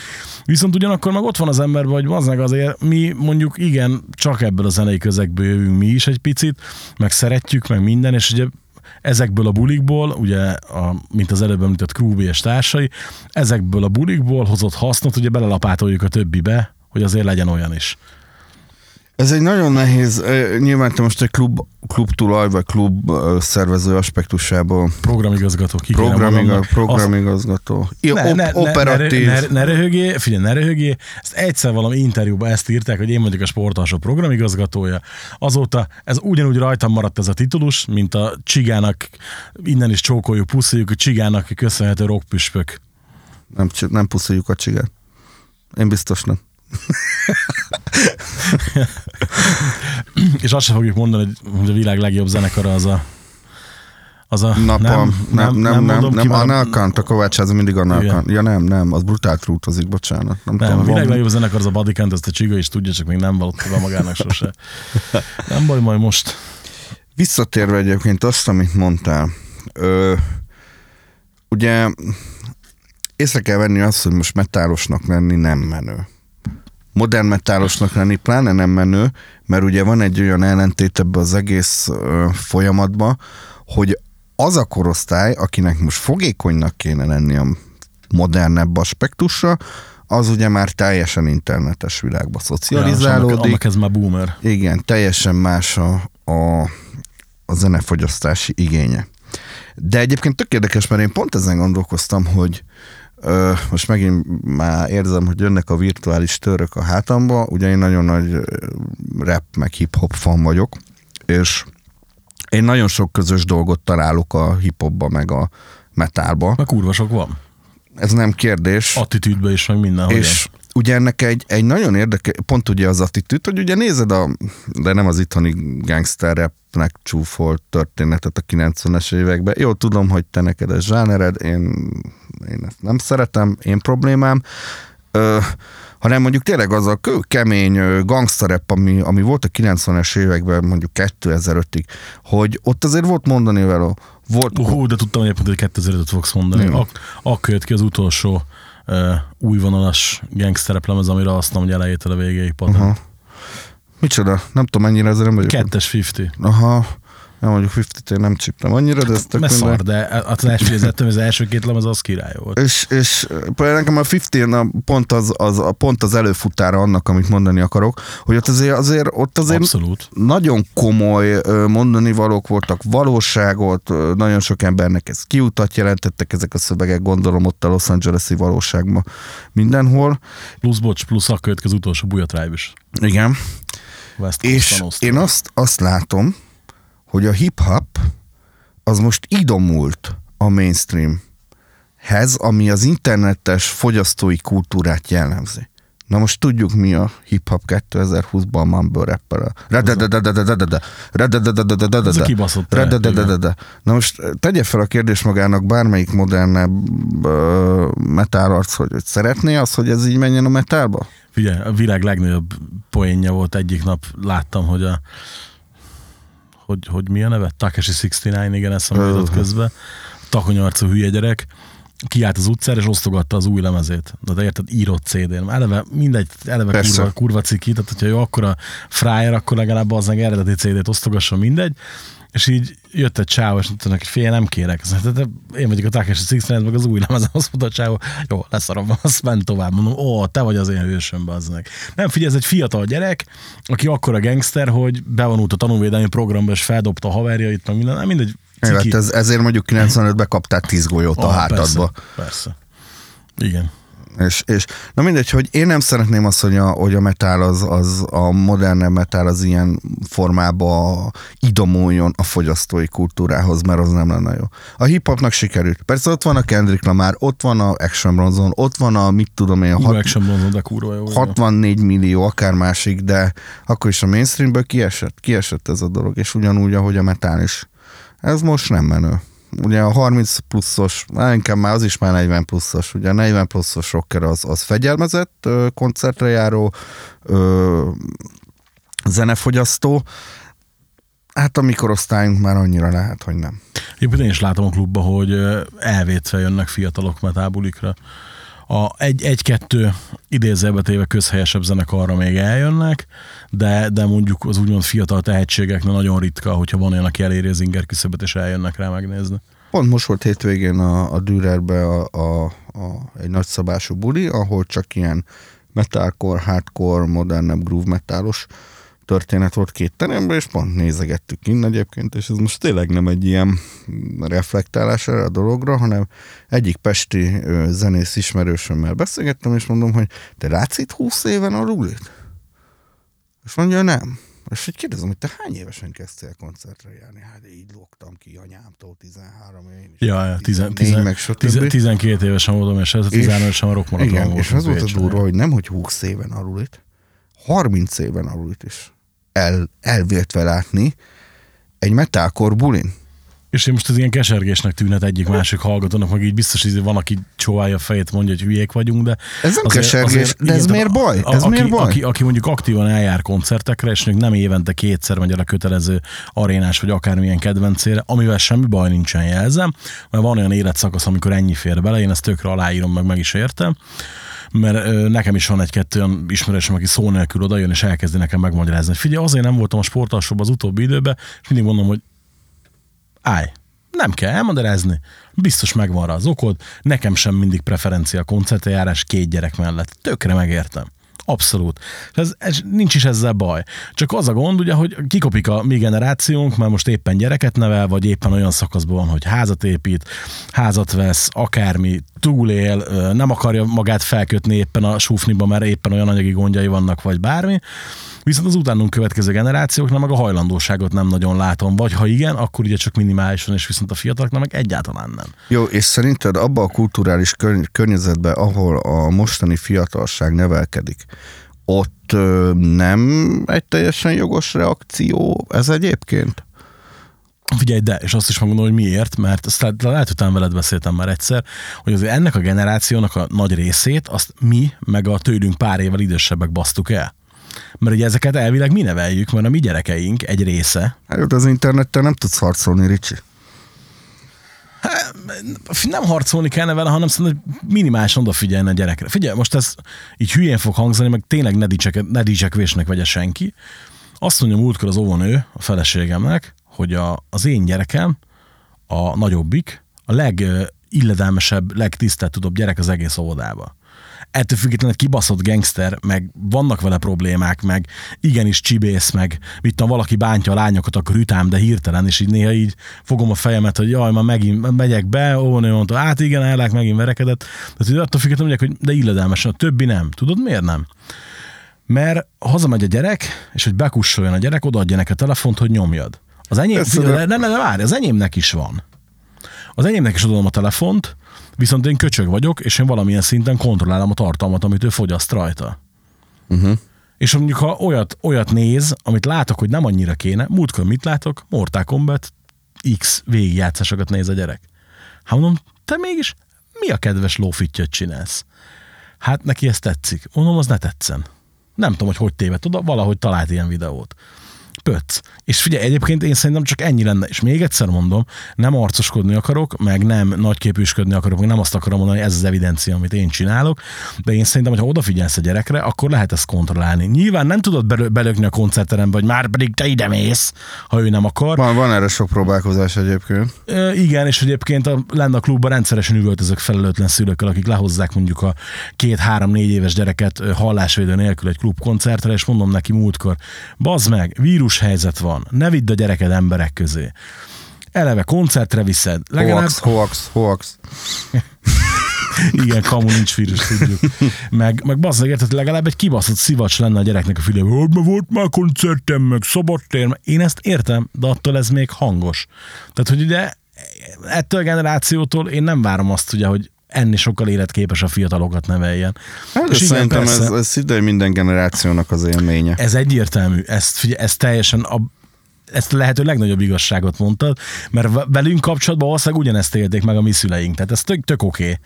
Viszont ugyanakkor meg ott van az emberben, hogy az meg azért mi mondjuk igen, csak ebből a zenei közegből jövünk mi is egy picit, meg szeretjük, meg minden, és ugye ezekből a bulikból, ugye, a, mint az előbb említett Krúbi és társai, ezekből a bulikból hozott hasznot, ugye belelapátoljuk a többibe, hogy azért legyen olyan is.
Ez egy nagyon nehéz, nyilván te most egy klub, klub tulaj, vagy klub szervező aspektusából.
Programigazgató, ki
Programiga, programigazgató.
Ne, ne, operatív. Ne, ne, ne, röhögjé, figyelj, ne röhögjé. Ezt egyszer valami interjúban ezt írták, hogy én vagyok a sportalsó programigazgatója. Azóta ez ugyanúgy rajtam maradt ez a titulus, mint a csigának, innen is csókoljuk, puszoljuk, a csigának köszönhető rockpüspök.
Nem, nem puszoljuk a csigát. Én biztos nem.
és azt sem fogjuk mondani, hogy a világ legjobb zenekara az a az a,
Napam, nem, nem, nem, nem, nem, nem Anelkant, a Kovács, ez mindig Anelkant. Ja nem, nem, az brutál trútozik, bocsánat.
Nem, nem tudom, a világ legjobb zenekar az a Bodycount, ezt a Csiga is tudja, csak még nem valott be magának sose. nem baj, majd most.
Visszatérve egyébként azt, amit mondtál, ö, ugye észre kell venni azt, hogy most metálosnak lenni nem menő modern metálosnak lenni pláne nem menő, mert ugye van egy olyan ellentét ebbe az egész ö, folyamatban, hogy az a korosztály, akinek most fogékonynak kéne lenni a modernebb aspektusra, az ugye már teljesen internetes világba szocializálódik. Ja,
annak, ez már boomer.
Igen, teljesen más a, a, a zenefogyasztási igénye. De egyébként tök érdekes, mert én pont ezen gondolkoztam, hogy most megint már érzem, hogy jönnek a virtuális török a hátamba, ugye én nagyon nagy rap meg hip-hop fan vagyok, és én nagyon sok közös dolgot találok a hip-hopba meg a metálba.
Meg kurva sok van.
Ez nem kérdés.
Attitűdbe is, meg minden.
És ugye ennek egy, egy nagyon érdekes, pont ugye az attitűd, hogy ugye nézed a, de nem az itthoni gangster rapnek csúfolt történetet a 90-es években. Jó, tudom, hogy te neked ez zsánered, én, én ezt nem szeretem, én problémám. Ö, hanem mondjuk tényleg az a kemény gangsterep, ami, ami volt a 90-es években, mondjuk 2005-ig, hogy ott azért volt mondani vele, volt...
Hú, de tudtam hogy 2005-öt fogsz mondani. Ak- akkor jött ki az utolsó uh, újvonalas gangstereplemez, amire azt mondom, hogy elejétől a végéig patent. Uh-huh.
Micsoda? Nem tudom, mennyire ezzel nem vagyok.
Kettes 50.
Aha. Nem mondjuk 50 én nem csíptem annyira, de ez tök
minden... szar, de az első, az, az első két lemez az király volt.
És, és például nekem a 50 pont az, az, pont az előfutára annak, amit mondani akarok, hogy ott azért, azért, ott azért
Abszolút.
nagyon komoly mondani valók voltak, valóságot, nagyon sok embernek ez kiutat jelentettek ezek a szövegek, gondolom ott a Los Angeles-i valóságban mindenhol.
Plusz, bocs, plusz a következő utolsó Buja Tribe is.
Igen. West és én azt, azt látom, hogy a hip-hop az most idomult a mainstreamhez, ami az internetes fogyasztói kultúrát jellemzi. Na most tudjuk mi a hip-hop 2020-ban a mumble rapper. Na most tegye fel a kérdés magának bármelyik modernebb metálarc, hogy szeretné az, hogy ez így menjen a metálba?
Figyelj, a világ legnagyobb poénja volt egyik nap, láttam, hogy a hogy, hogy mi a neve? Takeshi 69, igen, ezt jutott közben. Takonyarcú hülye gyerek kiállt az utcára, és osztogatta az új lemezét. De, de érted, írott CD-n. Eleve mindegy, eleve Persze. kurva, kurva ciki, tehát hogyha jó, akkor a fryer, akkor legalább az meg eredeti CD-t osztogassa mindegy. És így jött egy csáv, és mondta neki, fél, nem kérek. "Te- én vagyok a Takeshi Six meg az új lemezem, azt mondta a csáv, jó, leszarom, azt ment tovább. Mondom, ó, te vagy az én hősöm, bazd Nem, figyelj, ez egy fiatal gyerek, aki akkora gangster, hogy bevonult a tanúvédelmi programba, és feldobta a haverjait, meg minden, nem mindegy, ciki.
hát ez, ezért mondjuk 95-ben kaptál 10 golyót a
Ah,
hátadba.
Persze, persze. Igen.
És, és na mindegy, hogy én nem szeretném azt, hogy a, hogy a metal az, az a modern metal az ilyen formába idomuljon a fogyasztói kultúrához, mert az nem lenne jó. A hip-hopnak sikerült. Persze ott van a Kendrick Lamar, ott van a Action Bronson, ott van a mit tudom én, a
Hat, Action Bronson, de kurva jó.
64 millió, akár másik, de akkor is a mainstreamből kiesett, kiesett ez a dolog, és ugyanúgy, ahogy a metal is. Ez most nem menő. Ugye a 30 pluszos, inkább már az is már 40 pluszos, ugye a 40 pluszos rocker az, az fegyelmezett, koncertre járó, ö, zenefogyasztó, hát a mi korosztályunk már annyira lehet, hogy nem.
Egyébként én is látom a klubba, hogy elvétve jönnek fiatalok metábulikra. A egy, egy-kettő idézőbe téve közhelyesebb zenekarra még eljönnek, de, de mondjuk az úgymond fiatal tehetségeknek nagyon ritka, hogyha van olyan, aki eléri az inger küszöbet, és eljönnek rá megnézni.
Pont most volt hétvégén a, a Dürerbe a, a, a, egy nagyszabású buli, ahol csak ilyen metalcore, hardcore, modernebb groove metalos történet volt két teremben, és pont nézegettük innen egyébként, és ez most tényleg nem egy ilyen reflektálás erre a dologra, hanem egyik pesti zenész ismerősömmel beszélgettem, és mondom, hogy te látsz itt 20 éven a rulit? És mondja, nem. És így kérdezem, hogy te hány évesen kezdtél koncertre járni? Hát így lógtam ki anyámtól 13 én is.
Ja, ja, tizen,
14,
tizen,
meg stb.
tizen, 12 évesen voltam, és ez a 15 évesen a rockmaraton
Igen,
voltam
és az volt a durva, hogy nem, hogy 20 éven alulit, 30 éven alulit is el, elvéltve látni egy metalcore bulin.
És én most ez ilyen kesergésnek tűnhet egyik másik hallgatónak, meg így biztos, hogy van, aki csóválja a fejét, mondja, hogy hülyék vagyunk, de...
Ez nem kesergés, de ez
igen,
miért baj? Ez
aki,
miért baj?
Aki, aki, mondjuk aktívan eljár koncertekre, és mondjuk nem évente kétszer megy el a kötelező arénás, vagy akármilyen kedvencére, amivel semmi baj nincsen jelzem, mert van olyan életszakasz, amikor ennyi fér bele, én ezt tökre aláírom, meg meg is értem, mert nekem is van egy-kettő olyan ismerősöm, aki szó nélkül odajön, és elkezdi nekem megmagyarázni. hogy Figyelj, azért nem voltam a sportalsóban az utóbbi időben, és mindig mondom, hogy állj, nem kell elmagyarázni, biztos megvan rá az okod, nekem sem mindig preferencia koncertjárás két gyerek mellett. Tökre megértem. Abszolút. Ez, ez, nincs is ezzel baj. Csak az a gond, ugye, hogy kikopik a mi generációnk, mert most éppen gyereket nevel, vagy éppen olyan szakaszban van, hogy házat épít, házat vesz, akármi, túlél, nem akarja magát felkötni éppen a súfniba, mert éppen olyan anyagi gondjai vannak, vagy bármi. Viszont az utánunk következő generációknak meg a hajlandóságot nem nagyon látom, vagy ha igen, akkor ugye csak minimálisan, és viszont a fiataloknak meg egyáltalán nem.
Jó, és szerinted abba a kulturális körny- környezetben, ahol a mostani fiatalság nevelkedik, ott ö, nem egy teljesen jogos reakció ez egyébként?
Figyelj, de, és azt is megmondom, hogy miért, mert azt lehet, hogy veled beszéltem már egyszer, hogy azért ennek a generációnak a nagy részét azt mi, meg a tőlünk pár évvel idősebbek basztuk el. Mert ugye ezeket elvileg mi neveljük, mert a mi gyerekeink egy része,
Hát az interneten nem tudsz harcolni, Ricsi.
nem harcolni kellene vele, hanem szerintem minimálisan odafigyelni a gyerekre. Figyelj, most ez így hülyén fog hangzani, meg tényleg ne, dicsek, ne dicsekvésnek vegye senki. Azt mondja múltkor az óvonő a feleségemnek, hogy a, az én gyerekem, a nagyobbik, a legilledelmesebb, legtiszteltudóbb gyerek az egész óvodába. Ettől függetlenül egy kibaszott gangster, meg vannak vele problémák, meg igenis csibész, meg mit tudom, valaki bántja a lányokat, akkor ütám, de hirtelen, és így néha így fogom a fejemet, hogy jaj, ma megint megyek be, ó, nő mondta, hát igen, ellák, megint verekedett. Tehát hogy attól függetlenül mondják, hogy de illedelmesen, a többi nem. Tudod, miért nem? Mert hazamegy a gyerek, és hogy bekussoljon a gyerek, odaadja neki a telefont, hogy nyomjad. Az enyém, figyelj,
de-
ne, ne, ne, várj, az enyémnek is van. Az enyémnek is adom a telefont, viszont én köcsög vagyok, és én valamilyen szinten kontrollálom a tartalmat, amit ő fogyaszt rajta.
Uh-huh.
És mondjuk, ha olyat, olyat néz, amit látok, hogy nem annyira kéne, múltkor mit látok? Mortal Kombat X végigjátszásokat néz a gyerek. Hát mondom, te mégis mi a kedves lófittyöt csinálsz? Hát neki ez tetszik. Mondom, az ne tetszen. Nem tudom, hogy hogy tévedt oda, valahogy talált ilyen videót. Pöcc. És figyelj, egyébként én szerintem csak ennyi lenne, és még egyszer mondom, nem arcoskodni akarok, meg nem nagyképűsködni akarok, meg nem azt akarom mondani, hogy ez az evidencia, amit én csinálok, de én szerintem, hogy ha odafigyelsz a gyerekre, akkor lehet ezt kontrollálni. Nyilván nem tudod belö- belökni a koncertterembe, hogy már pedig te ide mész, ha ő nem akar.
Van, van erre sok próbálkozás egyébként.
Ö, Igen, és egyébként a, lenne a klubban rendszeresen üvöltözök felelőtlen szülőkkel, akik lehozzák mondjuk a két-három-négy éves gyereket hallásvédő nélkül egy klubkoncertre, és mondom neki múltkor, bazd meg, vírushelyzet van, ne vidd a gyereked emberek közé. Eleve koncertre viszed. Legalább,
Hoax, hoax, hoax.
igen, kamu nincs vírus, tudjuk. Meg, meg bazd meg, érted, legalább egy kibaszott szivacs lenne a gyereknek a fülébe, hogy ma volt már koncertem, meg szabadtér. Én ezt értem, de attól ez még hangos. Tehát, hogy ugye ettől a generációtól én nem várom azt, ugye, hogy enni sokkal életképes a fiatalokat neveljen.
Hát,
És igen,
szerintem ez,
persze.
ez szinte minden generációnak az élménye.
Ez egyértelmű, ezt, figyelj, ez teljesen a, ezt a lehető legnagyobb igazságot mondtad, mert ve- velünk kapcsolatban valószínűleg ugyanezt élték meg a mi szüleink, tehát ez tök, tök oké. Okay.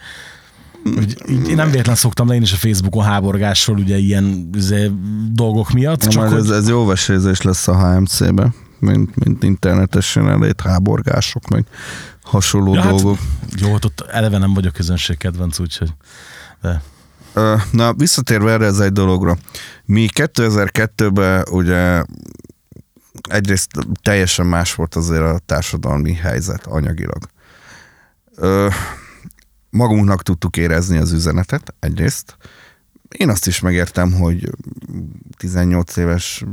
Én nem véletlen szoktam le én is a Facebookon háborgásról ugye ilyen izé, dolgok miatt,
Ja,
csak hogy,
ez, ez jó vesézés lesz a HMC-be, mint, mint internetesen elét háborgások, meg hasonló
Ja, hát-
dolgok.
jó, hát ott eleve nem vagyok közönségkedvenc, úgyhogy de.
Na, visszatérve erre ez egy dologra. Mi 2002-ben ugye egyrészt teljesen más volt azért a társadalmi helyzet anyagilag. Ö, magunknak tudtuk érezni az üzenetet egyrészt. Én azt is megértem, hogy 18 éves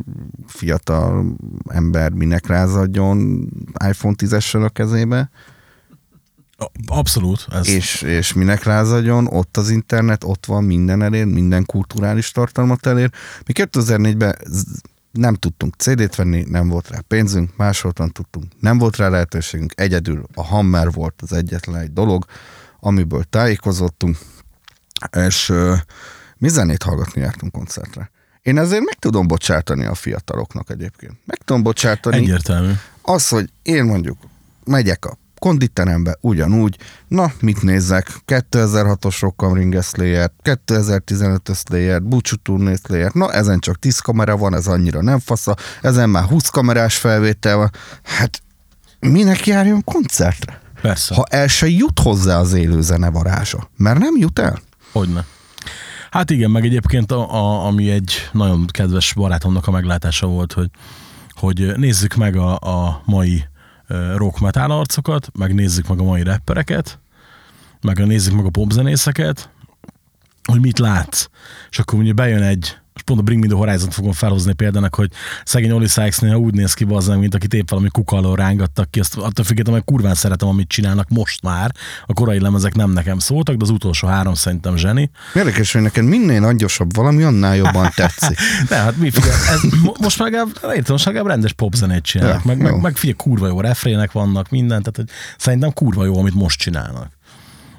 fiatal ember minek rázadjon iPhone 10-essel a kezébe,
Abszolút. Ez,
és, és minek rázadjon, ott az internet, ott van, minden elér, minden kulturális tartalmat elér. Mi 2004-ben z- nem tudtunk CD-t venni, nem volt rá pénzünk, másoltan tudtunk, nem volt rá lehetőségünk, egyedül a Hammer volt az egyetlen egy dolog, amiből tájékozottunk, és mi zenét hallgatni jártunk koncertre. Én ezért meg tudom bocsátani a fiataloknak egyébként. Meg tudom bocsátani
egyértelmű.
az, hogy én mondjuk megyek a konditerembe ugyanúgy, na, mit nézzek? 2006-os Rock'em Ring slayer 2015-ös Slayer, Búcsú Turné Slayer, na ezen csak 10 kamera van, ez annyira nem fasza, ezen már 20 kamerás felvétel van. Hát minek járjon koncertre?
Persze.
Ha el se jut hozzá az élő zene varázsa, mert nem jut el.
Hogyne. Hát igen, meg egyébként a, a, ami egy nagyon kedves barátomnak a meglátása volt, hogy, hogy nézzük meg a, a mai rock metal arcokat, meg nézzük meg a mai rappereket, meg nézzük meg a popzenészeket, hogy mit látsz. És akkor ugye bejön egy, most pont a Bring Me The Horizon fogom felhozni példának, hogy szegény Oli Sykes néha úgy néz ki bazzán, mint akit épp valami kuka alól rángattak ki, azt attól függetlenül, hogy kurván szeretem, amit csinálnak most már. A korai lemezek nem nekem szóltak, de az utolsó három szerintem zseni.
Érdekes, hogy neked minél nagyosabb valami, annál jobban tetszik.
De hát mi figyelj, ez mo- most meg értem, most legalább rendes popzenét csinálnak,
Ja,
meg, meg,
jó.
meg figyelj, kurva jó refrének vannak, minden, tehát hogy szerintem kurva jó, amit most csinálnak.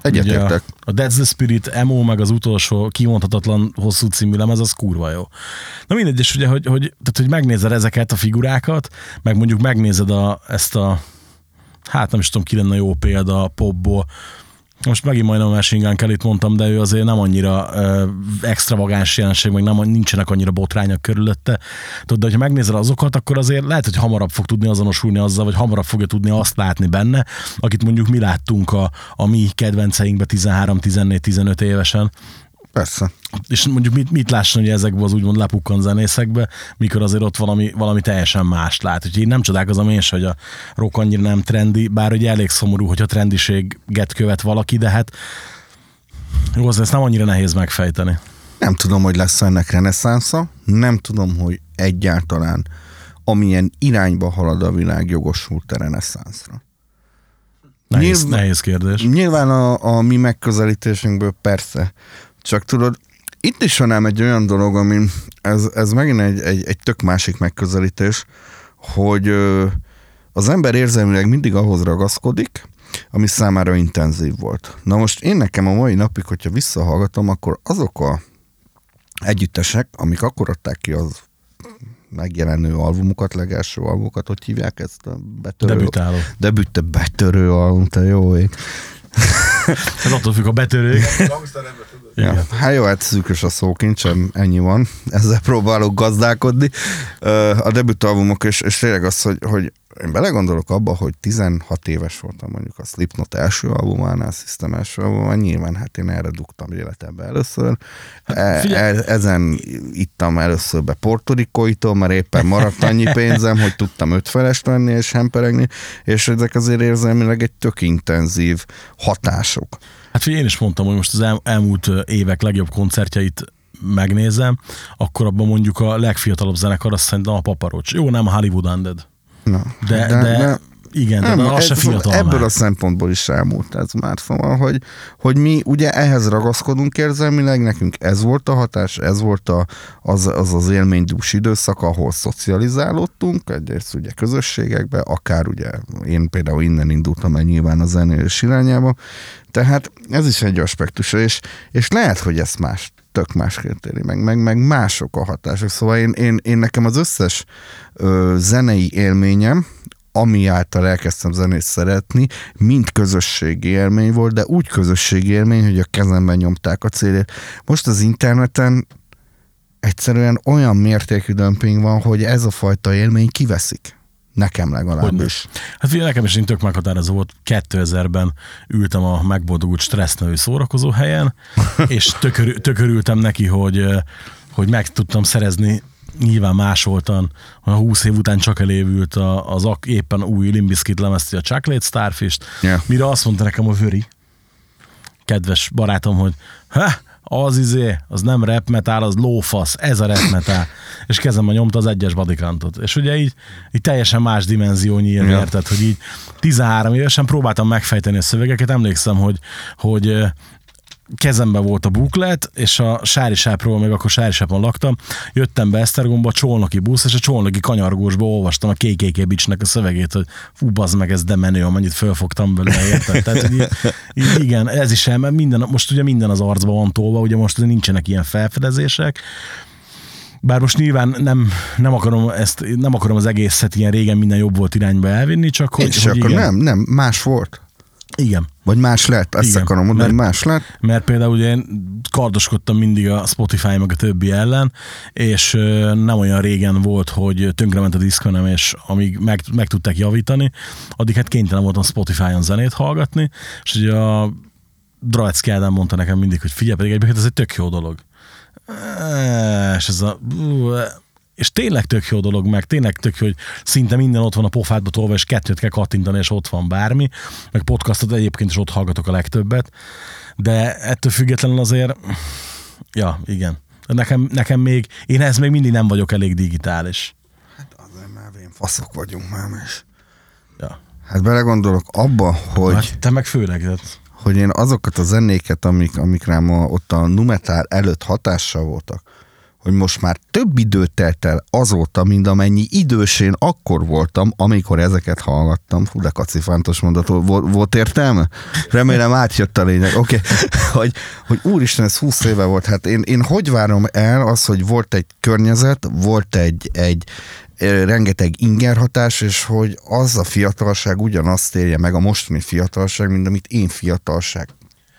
Egyetértek.
A That's the Spirit Emo, meg az utolsó kimondhatatlan hosszú című lemez, az kurva jó. Na mindegy, és ugye, hogy, hogy, tehát, hogy megnézed ezeket a figurákat, meg mondjuk megnézed a, ezt a, hát nem is tudom, ki lenne jó példa a popból, most megint majdnem a Machine Gun Kelly-t mondtam, de ő azért nem annyira ö, extravagáns jelenség, meg nem, nincsenek annyira botrányok körülötte. Tudod, de hogyha megnézel azokat, akkor azért lehet, hogy hamarabb fog tudni azonosulni azzal, vagy hamarabb fogja tudni azt látni benne, akit mondjuk mi láttunk a, a mi kedvenceinkbe 13, 14, 15 évesen,
Persze.
és mondjuk mit, mit lásson ugye ezekből az úgymond lepukkan zenészekbe, mikor azért ott valami, valami teljesen mást lát. Úgyhogy én nem csodálkozom én se, hogy a rock annyira nem trendi, bár ugye elég szomorú, hogyha trendiséget követ valaki, de hát jó, az ezt nem annyira nehéz megfejteni.
Nem tudom, hogy lesz ennek reneszánsza, nem tudom, hogy egyáltalán amilyen irányba halad a világ jogosult a reneszánszra.
Nehéz,
Nyilván-
nehéz kérdés.
Nyilván a, a mi megközelítésünkből persze, csak tudod, itt is van ám egy olyan dolog, ami ez, ez megint egy, egy, egy tök másik megközelítés, hogy ö, az ember érzelmileg mindig ahhoz ragaszkodik, ami számára intenzív volt. Na most én nekem a mai napig, hogyha visszahallgatom, akkor azok a együttesek, amik akkor adták ki az megjelenő albumukat, legelső albumukat, hogy hívják ezt a betörő...
Debütáló.
Debütte betörő album, te jó ég.
Ez attól függ a betörők.
Ja. Hát jó, hát szűkös a szókincsem, ennyi van. Ezzel próbálok gazdálkodni. A debütalbumok, és, és tényleg az, hogy, hogy én belegondolok abba, hogy 16 éves voltam mondjuk a Slipknot első albumánál, System első albumán, nyilván hát én erre dugtam életembe először. E,
figyelj-
e, ezen ittam először be portorikóitól, mert éppen maradt annyi pénzem, hogy tudtam ötfelest venni és hemperegni, és ezek azért érzelmileg egy tök intenzív hatások.
Hát figyelj, én is mondtam, hogy most az el, elmúlt évek legjobb koncertjeit megnézem, akkor abban mondjuk a legfiatalabb zenekar azt szerintem a Paparocs. Jó, nem a Hollywood Undead.
Na,
De, de, de igen, de, de az se fiatal
Ebből
már.
a szempontból is elmúlt ez már. Szóval, hogy, hogy mi ugye ehhez ragaszkodunk érzelmileg, nekünk ez volt a hatás, ez volt a, az, az az élménydús időszak, ahol szocializálódtunk, egyrészt ugye közösségekbe, akár ugye én például innen indultam el nyilván a zenélés irányába, tehát ez is egy aspektus, és, és lehet, hogy ezt más tök másként éli meg, meg, meg mások a hatások. Szóval én, én, én nekem az összes ö, zenei élményem, ami által elkezdtem zenét szeretni, mind közösségi élmény volt, de úgy közösségi élmény, hogy a kezemben nyomták a célét. Most az interneten egyszerűen olyan mértékű dömping van, hogy ez a fajta élmény kiveszik. Nekem legalábbis.
Hát figyelj, nekem is tök meghatározó volt. 2000-ben ültem a megboldogult stressz nevű szórakozó helyen, és tökör, tökörültem neki, hogy, hogy meg tudtam szerezni nyilván másoltan, a 20 év után csak elévült a- az ak- éppen új Limbiskit lemezt, a Chocolate Starfish-t,
Ja.
mire azt mondta nekem a Vöri, kedves barátom, hogy ha, az izé, az nem rap metal, az lófasz, ez a rap metal. És kezemben nyomta az egyes badikantot. És ugye így, így teljesen más dimenziónyi élmény,
Ja.
érted, hogy így 13 évesen próbáltam megfejteni a szövegeket, emlékszem, hogy, hogy ö, kezembe volt a buklet, és a Sári Sápról, még akkor Sári Sápon laktam, jöttem be Esztergomba, a Csolnoki busz, és a Csolnoki kanyargósba olvastam a KKK Bicsnek a szövegét, hogy fú, bazd meg, ez de menő, amennyit fölfogtam belőle, érted? Tehát, hogy így, így, igen, ez is el, mert minden, most ugye minden az arcba van tolva, ugye most ugye nincsenek ilyen felfedezések, bár most nyilván nem, nem, akarom ezt, nem akarom az egészet ilyen régen minden jobb volt irányba elvinni, csak hogy,
És
hogy
akkor
igen,
nem, nem, más volt.
Igen.
Vagy más lett, ezt
Igen,
akarom mondani,
mert-
más lett.
Mert például ugye én kardoskodtam mindig a Spotify meg a többi ellen, és nem olyan régen volt, hogy tönkrement a diszkonem, és amíg meg, meg tudták javítani, addig hát kénytelen voltam Spotify-on zenét hallgatni, és ugye a Dravecki Ádám mondta nekem mindig, hogy figyelj, pedig egyébként ez egy tök jó dolog. És ez a... És tényleg tök jó dolog, meg tényleg tök jó, hogy szinte minden ott van a pofádba tolva, és kettőt kell kattintani, és ott van bármi. Meg podcastot egyébként is ott hallgatok a legtöbbet. De ettől függetlenül azért, ja, igen. Nekem, nekem még, én ez még mindig nem vagyok elég digitális.
Azért már vén faszok vagyunk már is.
Ja.
Hát belegondolok abba, hogy...
Hát te meg főleg. Tehát,
hogy én azokat a zenéket, amik, amik rám a, ott a Numetár előtt hatással voltak, hogy most már több idő telt el azóta, mint amennyi idős én akkor voltam, amikor ezeket hallgattam. Fú, de kacifántos mondat volt, volt, értelme? Remélem átjött a lényeg. Oké, okay. hogy, hogy úristen, ez 20 éve volt. Hát én, én hogy várom el az, hogy volt egy környezet, volt egy, egy rengeteg ingerhatás, és hogy az a fiatalság ugyanazt érje meg a mostani fiatalság, mint amit én fiatalság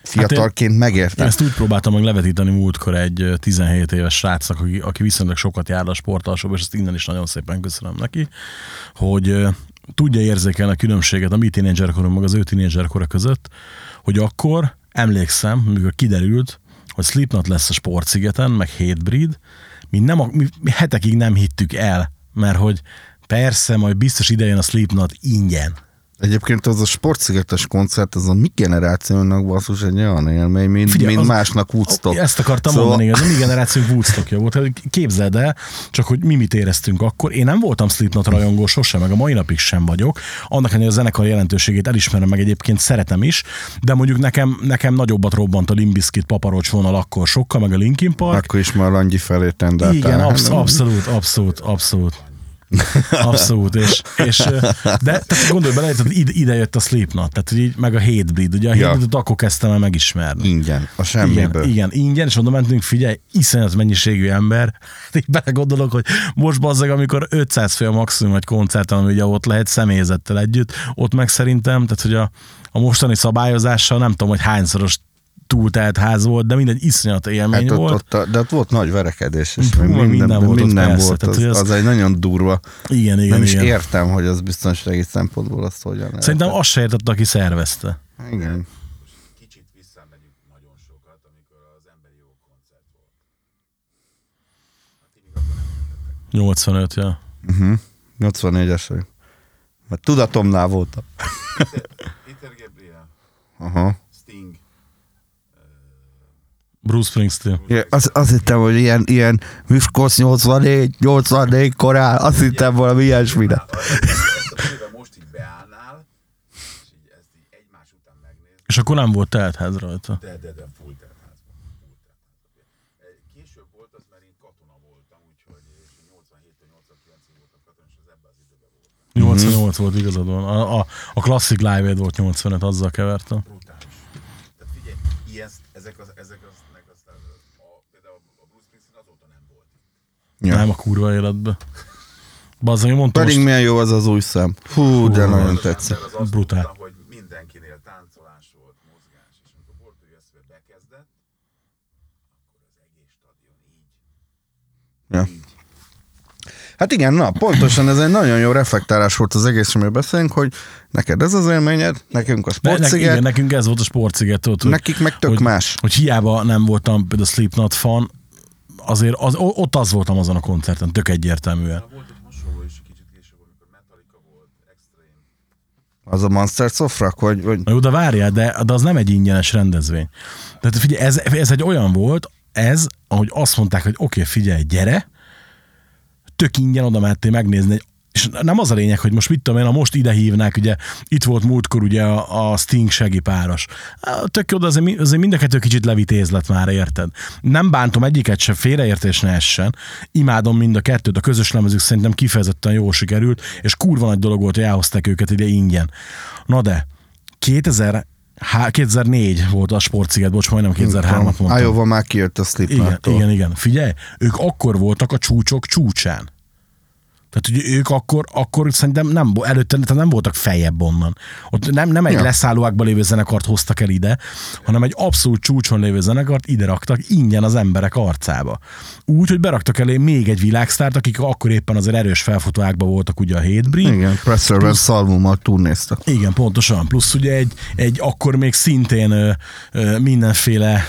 fiatalként
Én
megértem.
ezt úgy próbáltam meg levetíteni múltkor egy ö, 17 éves srácnak, aki, aki viszonylag sokat jár a sportalsóba, és ezt innen is nagyon szépen köszönöm neki, hogy tudja érzékelni a különbséget a mi tínédzserkorom meg az ő tínédzserkora között, hogy akkor emlékszem, amikor kiderült, hogy Slipknot lesz a sportszigeten, meg Hatebreed, mi, nem, mi hetekig nem hittük el, mert hogy persze, majd biztos idejön a Slipknot ingyen.
Egyébként az a sportszigetes koncert, az a mi generációnak basszus egy olyan élmény, mint,
Figyelj,
mint
az-
másnak Woodstock.
Ezt akartam
Szóval-
mondani, ez a mi generációnk Woodstockja volt. Hát Képzeld el, csak hogy mi mit éreztünk akkor. Én nem voltam Slipknot rajongó sosem, meg a mai napig sem vagyok. Annak ellenére a zenekar jelentőségét elismerem, meg egyébként szeretem is, de mondjuk nekem, nekem nagyobbat robbant a Limbiskit paparocs vonal akkor sokkal, meg a Linkin Park.
Akkor is már Langyi felé tendáltál.
Igen, absz- abszolút, abszolút, abszolút. Abszolút, és, és de tehát gondolj bele, hogy ide, ide jött a Slipknot, tehát így, meg a Hatebreed, ugye a
Ja.
Hatebreed-et akkor kezdtem el megismerni.
Ingyen, a semmiből.
Igen, igen, ingyen, és oda mentünk, figyelj, iszonyat mennyiségű ember. Így belegondolok, hogy most bazzeg, amikor 500 fő a maximum egy koncerten, ami ugye ott lehet személyzettel együtt, ott meg szerintem, tehát hogy a, a mostani szabályozással nem tudom, hogy hányszoros túltelt ház volt, de mindegy iszonyat élmény
Hát ott,
volt.
ott, a- de ott volt nagy verekedés, és
Hú,
még minden,
minden volt ott
minden
persze,
volt
tehát,
az,
az-
az, egy nagyon durva.
Igen, igen,
nem is
igen.
értem, hogy az biztonsági szempontból azt hogyan lehet.
Szerintem azt se értette, aki szervezte.
Igen.
Kicsit visszamegyünk nagyon sokat, amikor az emberi jogok koncert volt.
85, ja.
Uh-huh. 84-es vagyok. Mert tudatomnál voltam.
Peter Gabriel,
Aha.
Bruce Springsteen.
Ja, az, azt hittem, hogy ilyen, ilyen Miskolc 84, 84 korán, azt hittem valami ilyesmire.
amiben most így beállnál, és így ezt így egymás után megnéz,
És akkor nem volt teltház rajta.
de, de, de full teltházban. Később volt az, mert én katona voltam, úgyhogy és 87-től 89-ig voltam katona, és az ebben az időben voltam.
88 volt igazad van. A, a, a Classic Live volt 85, azzal kevertem.
Brutális. Tehát figyelj, ilyen, ezek az, ezek aznek aztán, a, például a Bruce Springsteen azóta nem volt.
Ja.
Nem a kurva életbe. Bazzag, mondtam
Pedig
most,
milyen jó az az új szem. Fú, de nagyon tetszik.
Az azt
Brutál.
mondta, hogy mindenkinél táncolás volt, mozgás, és amikor Bortúri ezt bekezdett, akkor az egész stadion így.
Ja. Hát igen, na, pontosan ez egy nagyon jó reflektálás volt az egész, amiről beszélünk, hogy neked ez az élményed, nekünk a
ne, ne, igen,
sportsziget,
nekünk ez volt a sportsziget, tudod, hogy,
nekik meg tök
hogy,
más.
hogy hiába nem voltam például Slipknot fan, azért az, ott az voltam azon a koncerten, tök egyértelműen.
Volt egy hasonló is kicsit később, amikor Metallica volt, Extreme.
Az a Monsters of Rock, vagy, vagy
Na jó, de várjál, de, de az nem egy ingyenes rendezvény. Tehát figyelj, ez, ez egy olyan volt, ez, ahogy azt mondták, hogy oké, okay, figyelj, gyere, tök ingyen oda mehettél megnézni egy és nem az a lényeg, hogy most mit tudom én, ha most ide hívnák, ugye itt volt múltkor ugye a, a Sting segipáros. Tök jó, de azért, azért mind a kettő kicsit levitéz lett már, érted? Nem bántom egyiket sem, félreértés ne essen. Imádom mind a kettőt, a közös lemezük szerintem kifejezetten jól sikerült, és kurva nagy dolog volt, hogy elhozták őket ide ingyen. Na de, 2000, há, 2004 volt a sportsziget, bocs, majdnem 2003-at mondtam.
Iowa már kijött a
Igen,
Slipknottól.
igen, igen. Figyelj, ők akkor voltak a csúcsok csúcsán. Tehát, hogy ők akkor, akkor szerintem nem, előtte tehát nem voltak feljebb onnan. Ott nem, nem egy
Ja.
leszállóákban lévő zenekart hoztak el ide, hanem egy abszolút csúcson lévő zenekart ide raktak ingyen az emberek arcába. Úgy, hogy beraktak elé még egy világsztárt, akik akkor éppen azért erős felfutóákban voltak ugye a Hatebreed,
Igen, Presserben szalvummal turnéztak.
igen, pontosan. Plusz ugye egy, egy akkor még szintén ö, ö, mindenféle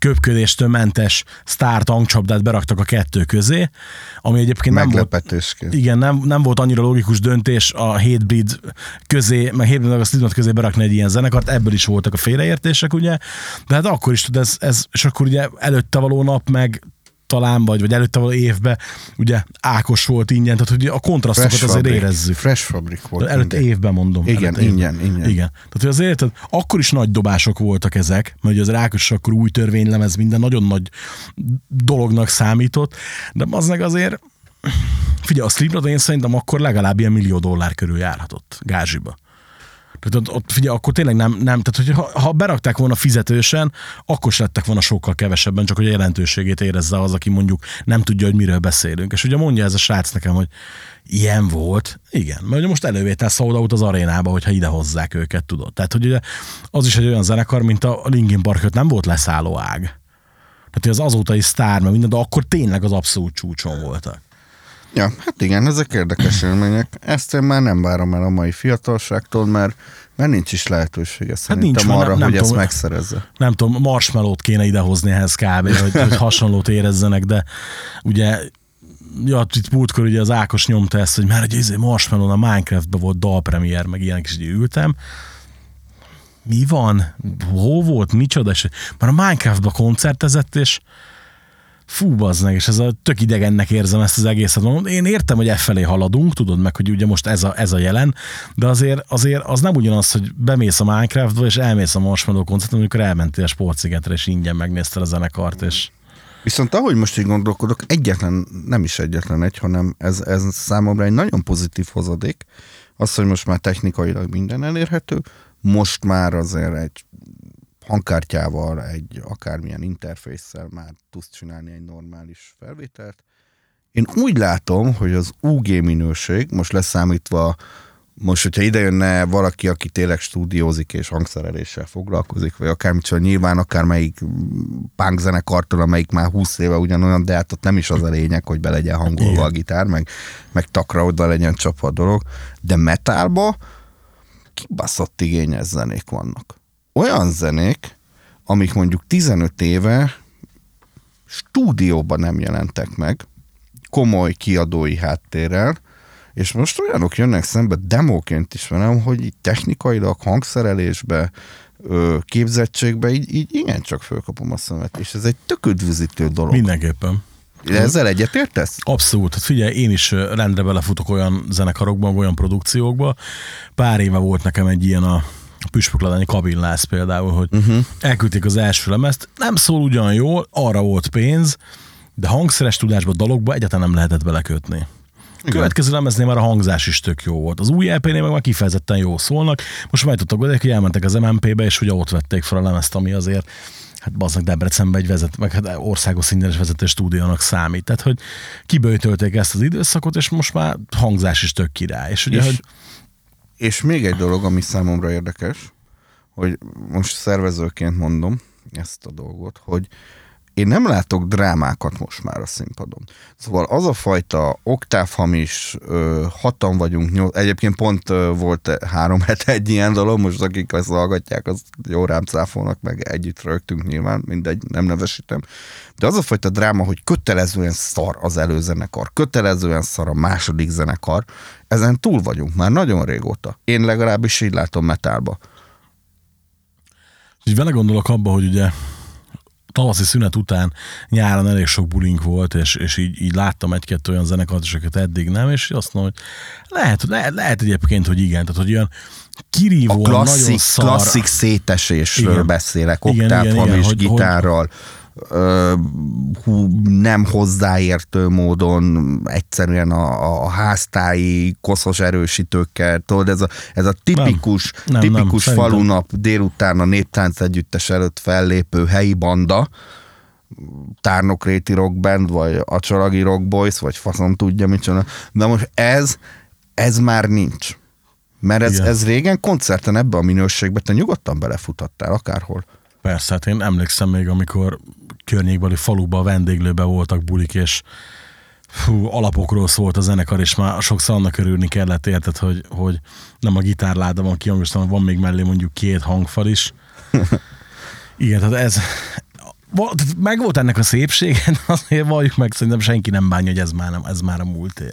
köpködéstől mentes sztár tankcsapdát beraktak a kettő közé, ami egyébként nem volt, igen, nem, nem volt annyira logikus döntés a Hatebreed közé, meg Hatebreed meg a Slipknot közé berakni egy ilyen zenekart, ebből is voltak a félreértések, ugye, de hát akkor is tud ez, ez és akkor ugye előtte való nap meg talán, vagy, vagy előtte való évben, ugye Ákos volt ingyen, tehát hogy a kontrasztokat
Fresh
azért
Fabric.
érezzük.
Fresh Fabric volt.
Előtte
ingyen.
évben mondom.
Igen,
Előtte évben.
ingyen, ingyen.
Igen. Tehát, hogy azért érted, akkor is nagy dobások voltak ezek, mert ugye az Rákos akkor új törvénylemez, minden nagyon nagy dolognak számított, de az meg azért, figyelj, a Slipknot én szerintem akkor legalább ilyen millió dollár körül járhatott gázsiba. Tehát ott, ott figyelj, akkor tényleg nem, nem tehát hogy ha, berakták volna fizetősen, akkor is lettek volna sokkal kevesebben, csak hogy a jelentőségét érezze az, aki mondjuk nem tudja, hogy miről beszélünk. És ugye mondja ez a srác nekem, hogy ilyen volt. Igen, mert ugye most elővétel sold out az arénába, hogyha ide hozzák őket, tudod. Tehát, hogy ugye az is egy olyan zenekar, mint a Linkin Park, nem volt leszálló ág. Tehát hogy az azóta is sztár, meg minden, de akkor tényleg az abszolút csúcson voltak.
Ja, hát igen, ezek érdekes élmények. Ezt én már nem várom el a mai fiatalságtól, mert, mert nincs is lehetősége szerintem
nincs,
arra,
nem- nem
hogy ezt
tudom.
megszerezze.
nem tudom, marshmallow-t kéne idehozni ehhez kb., hogy, hogy hasonlót érezzenek, de ugye Ja, itt múltkor ugye az Ákos nyomta ezt, hogy már egy izé marshmallow a Minecraftben volt dalpremier, meg ilyenek is így ültem. Mi van? Hol volt? Micsoda? És már a Minecraftba koncertezett, és fú, bazd és ez a tök idegennek érzem ezt az egészet. Mondom, Én értem, hogy e felé haladunk, tudod meg, hogy ugye most ez a, ez a jelen, de azért, azért az nem ugyanaz, hogy bemész a Minecraftba, és elmész a Marshmallow koncerten, amikor elmentél a sportszigetre, és ingyen megnézted a zenekart, és
Viszont ahogy most így gondolkodok, egyetlen, nem is egyetlen egy, hanem ez, ez számomra egy nagyon pozitív hozadék. Az, hogy most már technikailag minden elérhető, most már azért egy hangkártyával, egy akármilyen interfésszel már tudsz csinálni egy normális felvételt. Én úgy látom, hogy az UG minőség, most leszámítva most, hogyha ide jönne valaki, aki tényleg stúdiózik és hangszereléssel foglalkozik, vagy akármicsoda, nyilván akármelyik punk zenekartól, amelyik már 20 éve ugyanolyan, de hát ott nem is az a lényeg, hogy be legyen hangolva
Igen.
a gitár, meg, meg takra oda legyen csapva a dolog, de metalba kibaszott igényes zenék vannak. Olyan zenék, amik mondjuk 15 éve stúdióban nem jelentek meg, komoly kiadói háttérrel, és most olyanok jönnek szembe demóként is velem, hogy így technikailag, hangszerelésbe, képzettségbe így, így igencsak fölkapom a szemet, és ez egy tök üdvözítő dolog.
Mindenképpen.
Ezzel egyetértesz?
Abszolút. Hát figyelj, én is rendre belefutok olyan zenekarokba, olyan produkciókba. Pár éve volt nekem egy ilyen a Püspökladányi kabinlász például, hogy uh-huh. elküldték az első lemezt, nem szól ugyan jól, arra volt pénz, de hangszeres tudásba, dalokba egyáltalán nem lehetett belekötni. A következő lemeznél már a hangzás is tök jó volt. Az új LP-nél meg már kifejezetten jó szólnak. Most már tudtak oda, hogy elmentek az MMP-be, és ugye ott vették fel a lemezt, ami azért hát bazdnak Debrecenbe egy vezet, meg hát országos is vezető stúdiónak számít. Tehát, hogy kibőjtölték ezt az időszakot, és most már hangzás is tök király. És ugye,
És-
hogy
És még egy dolog, ami számomra érdekes, hogy most szervezőként mondom ezt a dolgot, hogy én nem látok drámákat most már a színpadon. Szóval az a fajta oktávhamis, hatan vagyunk, nyolc, egyébként pont volt három hete egy ilyen dolog, most akik ezt hallgatják, az jó rám cáfolnak, meg együtt rögtünk nyilván, mindegy, nem nevesítem. De az a fajta dráma, hogy kötelezően szar az előzenekar, kötelezően szar a második zenekar, ezen túl vagyunk már nagyon régóta. Én legalábbis így látom metálba.
így vele gondolok abba, hogy ugye tavaszi szünet után nyáron elég sok bulink volt, és, és így, így láttam egy-kettő olyan zenekart, és őket eddig nem, és azt mondom, hogy lehet, lehet, lehet egyébként, hogy igen, tehát hogy olyan kirívó,
A
nagyon
klasszik,
szar,
klasszik szétesésről
Igen.
beszélek, oktávhamis
igen, hogy-
gitárral, ö, hú, nem hozzáértő módon egyszerűen a, a háztáji koszos erősítőkkel, tudod, ez a, ez a tipikus,
Nem, nem,
tipikus
nem, szerintem.
falunap délután a néptánc együttes előtt fellépő helyi banda, Tárnokréti Rock Band, vagy a Csalagi Rock Boys, vagy faszom tudja micsoda. De most ez, ez már nincs. Mert ez,
Igen.
ez régen koncerten ebbe a minőségbe te nyugodtan belefutattál akárhol.
Persze, hát én emlékszem még, amikor környékbeli faluba, a vendéglőbe voltak bulik, és fú, alapokról szólt a zenekar, és már sokszor annak örülni kellett, érted, hogy, hogy nem a gitárláda van hanem van még mellé mondjuk két hangfal is. Igen, tehát ez, meg volt ennek a szépsége, azért valljuk meg, szerintem senki nem bánja, hogy ez már, nem, ez már a múlté.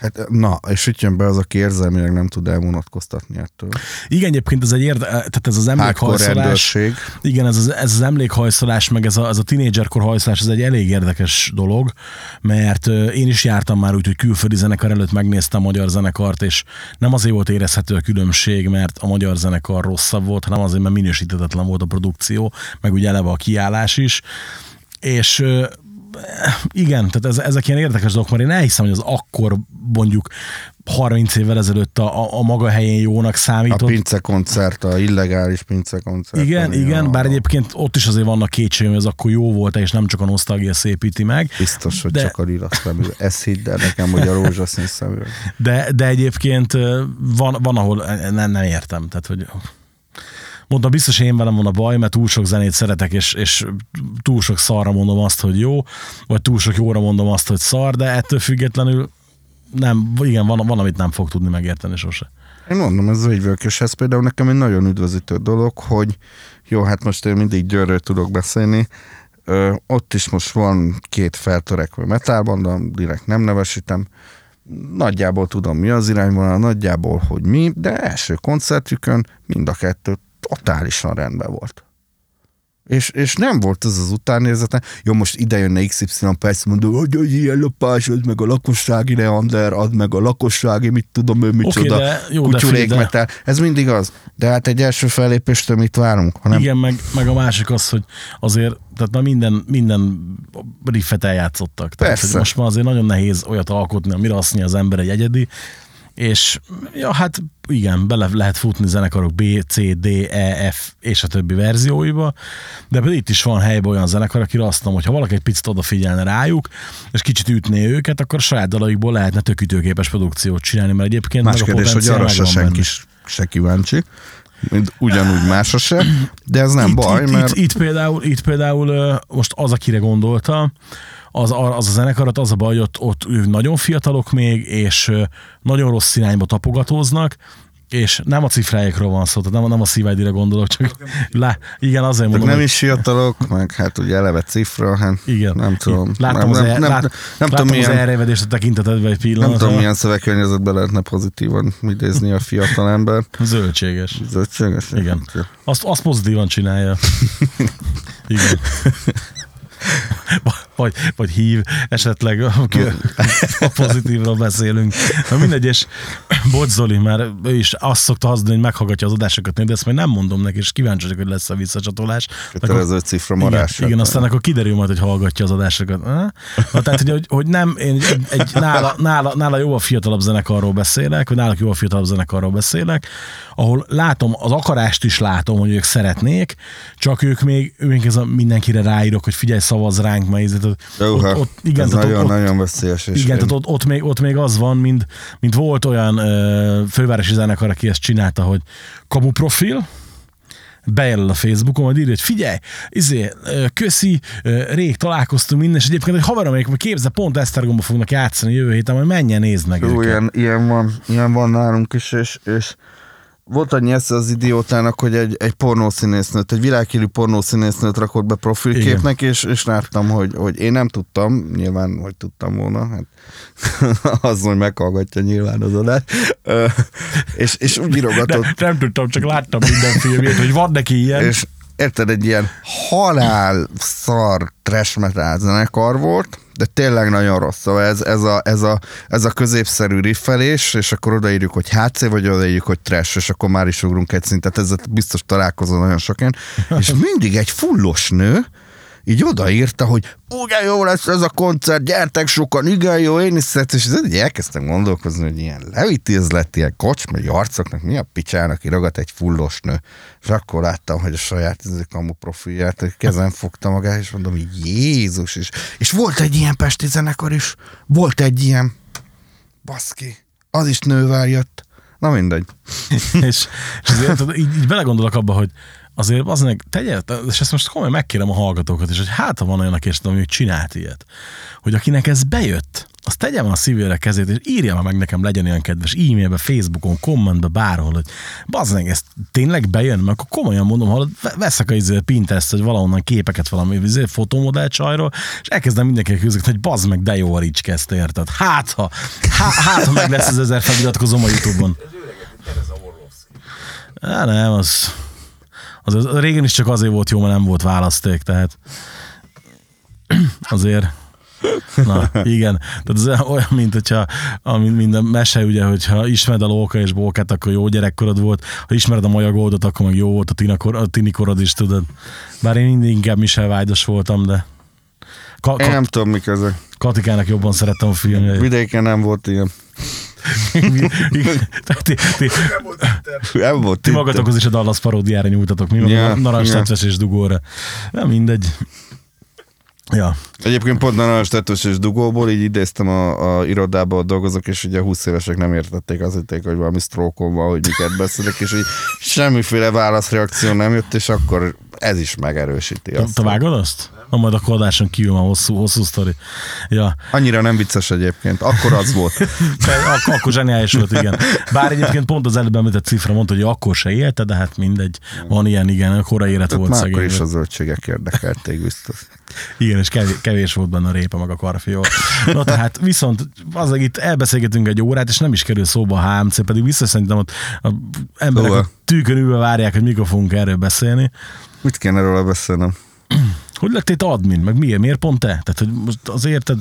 Hát, na, és itt jön be az, aki érzelmileg nem tud elvonatkoztatni ettől.
Igen, egyébként ez egy érde, tehát ez az emlékhajszolás. Igen, ez az, ez az emlékhajszolás, meg ez a, ez a tínédzserkor hajszolás, ez egy elég érdekes dolog, mert én is jártam már úgy, hogy külföldi zenekar előtt megnéztem a magyar zenekart, és nem azért volt érezhető a különbség, mert a magyar zenekar rosszabb volt, hanem azért, mert minősítetetlen volt a produkció, meg ugye eleve a kiállás is. És igen, tehát ez, ezek ilyen érdekes dolgok, mert én elhiszem, hogy az akkor mondjuk 30 évvel ezelőtt a, a, a maga helyén jónak
A
számított.
pince koncert, a illegális pince koncert.
Igen, igen,
a,
bár egyébként ott is azért vannak kétségem, hogy ez akkor jó volt és nem csak a nosztalgia szépíti meg,
Biztos, hogy
de-
csak a lila szemű. Ezt hidd el nekem, hogy a rózsaszín szemű.
de, de egyébként van, van ahol nem, nem értem, tehát hogy mondom, biztos én velem van a baj, mert túl sok zenét szeretek, és, és túl sok szarra mondom azt, hogy jó, vagy túl sok jóra mondom azt, hogy szar, de ettől függetlenül nem, igen, van, van amit nem fog tudni megérteni sose.
Én mondom, ez végvők, és ez például nekem egy nagyon üdvözítő dolog, hogy jó, hát most én mindig Győrről tudok beszélni, Ö, ott is most van két feltörekvő metálbanda, direkt nem nevesítem, nagyjából tudom mi az irányvonal, nagyjából, hogy mi, de első koncertjükön mind a kettő totálisan rendben volt. És, és nem volt ez az utánérzete. Jó, most ide jönne XY persze mondom, hogy hogy ilyen lopás, az meg a lakossági leander, ad meg a lakossági, mit tudom ő, micsoda,
Oké, de jó,
kutyulékmetál. Ez mindig az. De hát egy első fellépéstől mit várunk? Hanem
Igen, meg, meg a másik az, hogy azért, tehát már minden, minden riffet eljátszottak. Tehát,
Persze.
most már azért nagyon nehéz olyat alkotni, amire azt mondja az ember egy egyedi, és ja, hát igen, bele lehet futni zenekarok B, C, D, E, F és a többi verzióiba, de például itt is van helyben olyan zenekar, akire azt mondom, hogy ha valaki egy picit odafigyelne rájuk, és kicsit ütné őket, akkor a saját dalaikból lehetne tök ütőképes produkciót csinálni, mert egyébként
Más
meg a
kérdés, hogy arra se senki se kíváncsi. Mint ugyanúgy másra se, de ez nem
itt,
baj,
itt,
mert
itt, itt, például, itt például most az, akire gondoltam, az, a- az a zenekarat, az a baj, hogy ott, ott nagyon fiatalok még, és nagyon rossz irányba tapogatóznak, és nem a cifráikról van szó, tehát nem, nem a szívájdira gondolok, csak lá, igen, azért mondom,
nem
hogy-
is fiatalok, meg hát ugye eleve cifra, hát
igen.
nem tudom.
Láttam
nem,
az,
nem,
el,
nem,
lát,
nem,
láttam
tudom,
az
milyen,
elrevedést a tekintetedbe egy
nem
pillanatra.
tudom, milyen szövegkörnyezetben lehetne pozitívan idézni a fiatal ember.
Zöldséges.
Zöldséges?
Igen. Azt, azt pozitívan csinálja. Igen. Vagy, vagy hív, esetleg a pozitívról beszélünk. Na mindegy, és bocs Zoli, már ő is azt szokta használni, hogy meghallgatja az adásokat, de ezt még nem mondom neki, és kíváncsi vagyok, hogy lesz a visszacsatolás.
Kötelező cifra
Igen,
marás.
igen, aztán akkor kiderül majd, hogy hallgatja az adásokat. Na, tehát, hogy, hogy nem, én egy, egy nála, nála, nála jó a fiatalabb zenekarról beszélek, vagy náluk jó a fiatalabb zenekarról beszélek, ahol látom, az akarást is látom, hogy ők szeretnék, csak ők még, ők ez a mindenkire ráírok, hogy figyelj, szavaz ránk, mert ez-
Jóha,
ott, ott, igen,
ez
tehát ott, ott,
nagyon-nagyon veszélyes. És
igen,
én-
tehát ott, ott, még, ott még az van, mint, mint volt olyan ö, fővárosi zenekar, aki ezt csinálta, hogy kamu profil, bejelöl a Facebookon, majd írja, hogy figyelj, izé, köszi, rég találkoztunk minden, és egyébként, hogy haverom, még képze, pont Esztergomba fognak játszani jövő héten, majd menjen, nézd meg
Jó,
őket.
ilyen, ilyen, van, ilyen van nálunk is, és, és volt annyi esze az idiótának, hogy egy, egy pornószínésznőt, egy világhírű pornószínésznőt rakott be profilképnek, és, és láttam, hogy, hogy én nem tudtam, nyilván, hogy tudtam volna, hát az, hogy meghallgatja nyilván az adást, és, és úgy írogatott,
nem tudtam, csak láttam minden filmjét, hogy van neki ilyen.
és érted, egy ilyen halál szar trash metal zenekar volt, de tényleg nagyon rossz. Szóval ez, ez, a, ez, a, ez a középszerű riffelés, és akkor odaírjuk, hogy HC, vagy odaírjuk, hogy trash, és akkor már is ugrunk egy szintet. Ezzel biztos találkozol nagyon sokan. És mindig egy fullos nő, így odaírta, hogy ugye jó lesz ez a koncert, gyertek sokan, igen jó, én is szeretem, és így elkezdtem gondolkozni, hogy ilyen levitézlet, ilyen kocsmai arcoknak mi a picsának írogat egy fullos nő. És akkor láttam, hogy a saját a kamu profilját, kezem fogta magát, és mondom, hogy Jézus is. És volt egy ilyen pesti zenekar is, volt egy ilyen, baszki, az is nővel jött. Na mindegy.
és, és azért, így, így belegondolok abba, hogy azért az meg tegye, és ezt most komolyan megkérem a hallgatókat is, hogy hát ha van olyan, aki ezt hogy csinált ilyet, hogy akinek ez bejött, az tegye a szívére kezét, és írja meg nekem, legyen olyan kedves, e-mailbe, Facebookon, kommentbe, bárhol, hogy bazd meg, ez tényleg bejön, mert akkor komolyan mondom, ve- veszek a izé, Pinterest, vagy valahonnan képeket valami izé, fotomodell csajról, és elkezdem mindenkinek küzdeni, hogy bazd meg, de jó a ricske, ezt érted. Hát ha, hát, hát, ha meg lesz az ezer feliratkozom a Youtube-on.
Ez
nem, az, az, az régen is csak azért volt jó, mert nem volt választék, tehát azért Na, igen. Tehát ez olyan, mint hogyha a, minden mese, ugye, hogyha ismered a lóka és bókát, akkor jó gyerekkorod volt, ha ismered a majagoldot, akkor meg jó volt a, tinakor, a tinikorod is, tudod. Bár én mindig inkább Michel vágyos voltam, de Ka-
Én nem tudom, mik ezek.
Katikának jobban szerettem a filmjeit.
Vidéken nem volt ilyen.
Tehát ti, ti, ti magatokhoz is a Dallas paródiára nyújtatok, mi
Ja,
a narancs és dugóra. Nem mindegy. Ja,
Egyébként pont a Narancs Tettős és Dugóból így idéztem a, a irodába, ott dolgozok, és ugye a 20 évesek nem értették, azt hitték, hogy valami sztrókom van, hogy miket beszélek, és így semmiféle válaszreakció nem jött, és akkor ez is megerősíti azt.
te vágod azt? Na majd akkor adáson kívül már hosszú, hosszú sztori. Ja,
Annyira nem vicces egyébként, akkor az volt.
Ak- akkor zseniális volt, igen. Bár egyébként pont az előbb említett cifra mondta, hogy akkor se élte, de hát mindegy. Van ilyen, igen, korai élet volt
már akkor
szegény.
is a zöldségek érdekelték biztos.
Igen, és kevés, kevés volt benne a répa, meg a karfiol. Na tehát viszont az itt elbeszélgetünk egy órát, és nem is kerül szóba a HMC, pedig vissza szerintem ott a emberek
Szóval.
a tűkön ülve várják, hogy mikor fogunk erről beszélni.
Mit kéne róla beszélnem?
Hogy lettél te admin, meg miért? Miért pont te? Tehát, hogy most az érted,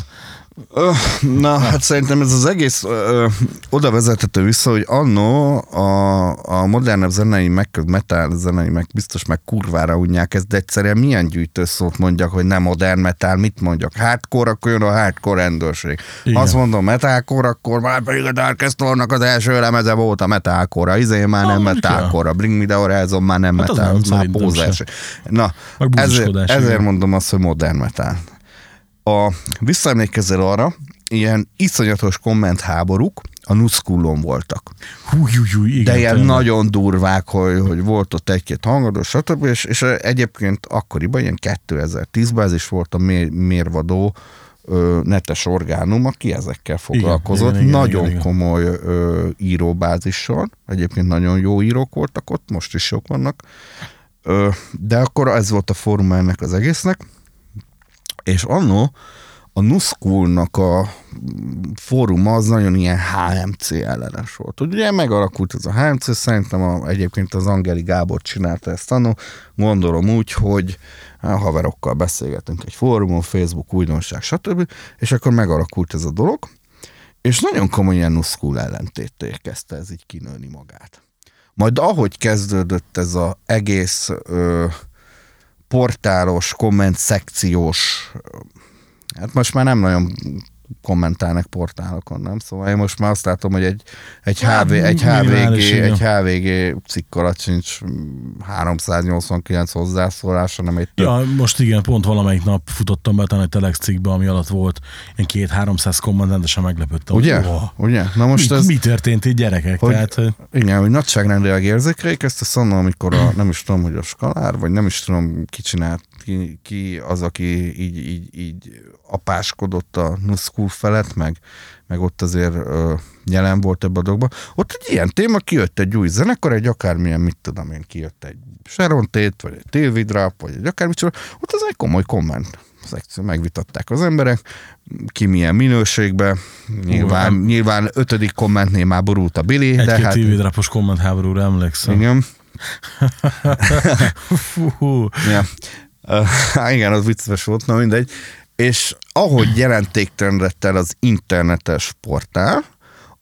Na, hát szerintem ez az egész ö, oda vezethető vissza, hogy annó a, a modernebb zenei meg, metal zenei meg biztos meg kurvára unják ezt, de egyszerűen milyen gyűjtőszót mondjak, hogy nem modern metal, mit mondjak? Hardcore, akkor jön a hardcore rendőrség.
Igen.
Azt mondom metalcore, akkor már pedig a Dark Stormnak az első lemeze volt a metalcore, izé már nem
ja.
metalcore, Bring Me The Horizon már nem
Hát az
metal,
nem,
már pózás. Na, ezért, ezért mondom azt, hogy modern metal. A, visszaemlékezel arra, ilyen iszonyatos kommentháborúk a Nuskullon voltak.
Hú, hú, hú, igen,
De ilyen
tényleg.
nagyon durvák, hogy, hogy volt ott egy-két hangadó, stb. És, és egyébként akkoriban, ilyen 2010-ben ez is volt a mér, mérvadó ö, netes orgánum, aki ezekkel foglalkozott.
igen, igen,
nagyon
igen, igen.
komoly ö, íróbázissal. Egyébként nagyon jó írók voltak ott, most is sok vannak. Ö, de akkor ez volt a fórum ennek az egésznek. És annó a Nuskulnak a fóruma az nagyon ilyen HMC ellenes volt. Ugye megalakult ez a HMC, szerintem a, egyébként az Angeli Gábor csinálta ezt annó, gondolom úgy, hogy a haverokkal beszélgetünk egy fórumon, Facebook, újdonság, stb. És akkor megalakult ez a dolog, és nagyon komolyan Nuskul ellentétté kezdte ez így kinőni magát. Majd ahogy kezdődött ez az egész ö, portálos, komment szekciós, hát most már nem nagyon kommentálnak portálokon, nem? Szóval én most már azt látom, hogy egy, egy,
Hát,
HV, egy, HVG, egy HVG cikk alatt sincs mm, 389 hozzászólása, nem egy.
Ja, most igen, pont valamelyik nap futottam be talán egy Telex cikkbe, ami alatt volt ilyen két-háromszáz komment, rendesen meglepődtem.
Ugye?
"Ó,
Ugye? Na most
mi,
ez...
mi történt itt gyerekek?
Hogy-
Tehát, hogy-
Igen, hogy nagyságrendileg érzékeljék ezt a szannal, amikor a, nem is tudom, hogy a skalár, vagy nem is tudom, ki csinált, ki, ki az, aki így, így, így apáskodott a Nuskul felett, meg, meg ott azért ö, jelen volt ebbe a dologba. Ott egy ilyen téma, kijött egy új zenekar, egy akármilyen, mit tudom én, kijött egy Sharon Tate, vagy egy Tilly Drap, vagy egy akármicsoda, ott az egy komoly komment megvitatták az emberek, ki milyen minőségben, nyilván,
nem.
nyilván ötödik kommentnél már borult a Billy, de
egy-két
hát...
tévédrapos komment háborúra emlékszem.
Igen.
Fú,
Ja. Igen, az vicces volt, na mindegy. És ahogy jelentéktelen lett el az internetes portál,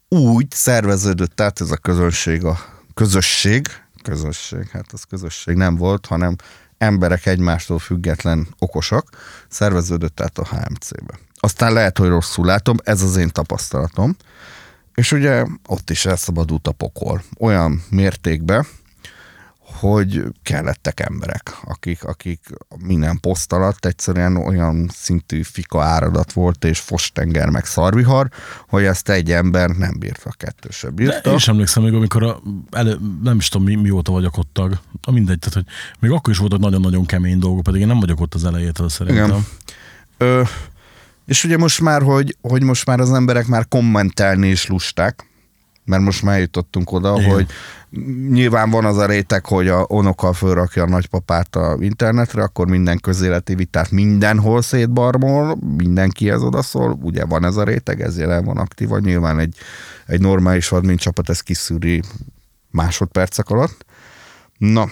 úgy szerveződött át ez a közönség, a közösség, közösség, hát az közösség nem volt, hanem emberek egymástól független okosak, szerveződött át a HMC-be. Aztán lehet, hogy rosszul látom, ez az én tapasztalatom. És ugye ott is elszabadult a pokol. Olyan mértékben, hogy kellettek emberek, akik, akik minden poszt alatt egyszerűen olyan szintű fika áradat volt, és fostenger meg szarvihar, hogy ezt egy ember nem bírta, kettő sem
de
bírta.
én is emlékszem még, amikor a, elő, nem is tudom mi, mióta vagyok ott tag, a mindegy, tehát hogy még akkor is voltak nagyon-nagyon kemény dolgok, pedig én nem vagyok ott az elejétől szerintem.
Igen. Ö, és ugye most már, hogy, hogy most már az emberek már kommentelni is lusták, mert most már jutottunk oda,
Igen.
Hogy nyilván van az a réteg, hogy a onoka fölrakja a nagypapát a internetre, akkor minden közéleti vitát mindenhol szétbarmol, mindenkihez odaszól, ugye van ez a réteg, ez jelen van aktíva, nyilván egy, egy normális admin csapat ezt kiszűri másodpercek alatt. Na,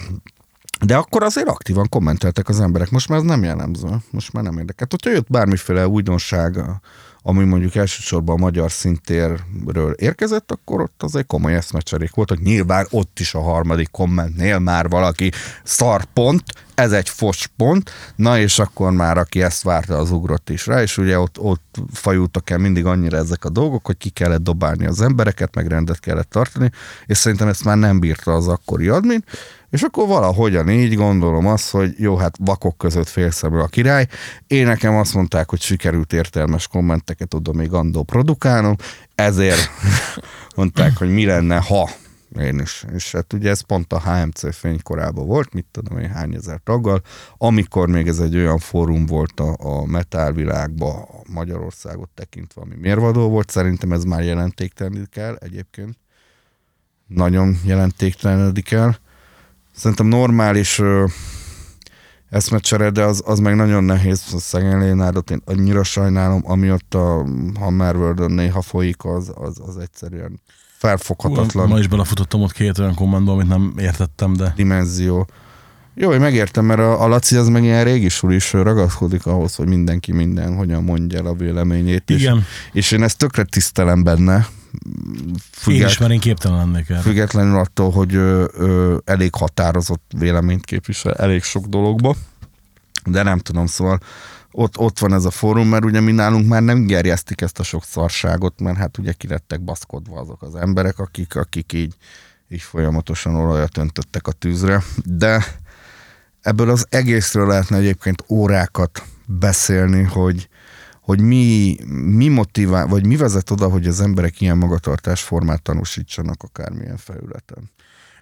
de akkor azért aktívan kommenteltek az emberek. Most már ez nem jellemző. Most már nem érdekel. Hogyha jött bármiféle újdonság, ami mondjuk elsősorban a magyar szintérről érkezett, akkor ott azért komoly eszmecserék voltak. Nyilván ott is a harmadik kommentnél már valaki szar pont, ez egy fos pont, na és akkor már aki ezt várta, az ugrott is rá, és ugye ott, ott fajultak el mindig annyira ezek a dolgok, hogy ki kellett dobálni az embereket, meg rendet kellett tartani, és szerintem ezt már nem bírta az akkori admin, és akkor valahogyan így gondolom azt, hogy jó, hát vakok között félszemű a király. Én nekem azt mondták, hogy sikerült értelmes kommenteket oda még andó produkálnom, ezért mondták, hogy mi lenne, ha én is. És hát ugye ez pont a HMC fénykorában volt, mit tudom én, hány ezer taggal, amikor még ez egy olyan fórum volt a, a metal világban, Magyarországot tekintve, ami mérvadó volt, szerintem ez már jelentéktelenik el egyébként. Nagyon jelentéktelenedik el. Szerintem normális ö, eszmecsere, de az, az meg nagyon nehéz, a szegény Lénárdot én annyira sajnálom, ami ott a Hammerworld-ön néha folyik, az, az, az egyszerűen felfoghatatlan
Ma is belefutottam ott két olyan kommentbe, amit nem értettem, de
dimenzió. Jó, én megértem, mert a, a Laci az meg ilyen régi is ragaszkodik ahhoz, hogy mindenki minden hogyan mondja el a véleményét.
Igen.
És, és én ezt tökre tisztelem benne.
Én is, mert én képtelen lennék erre.
Függetlenül attól, hogy ö, ö, elég határozott véleményt képvisel elég sok dologba. De nem tudom, szóval ott, ott van ez a fórum, mert ugye mi nálunk már nem gerjesztik ezt a sok szarságot, mert hát ugye kirettek baszkodva azok az emberek, akik, akik így, így folyamatosan olajat öntöttek a tűzre. De ebből az egészről lehetne egyébként órákat beszélni, hogy, hogy mi, mi motivál, vagy mi vezet oda, hogy az emberek ilyen magatartásformát tanúsítsanak akármilyen felületen.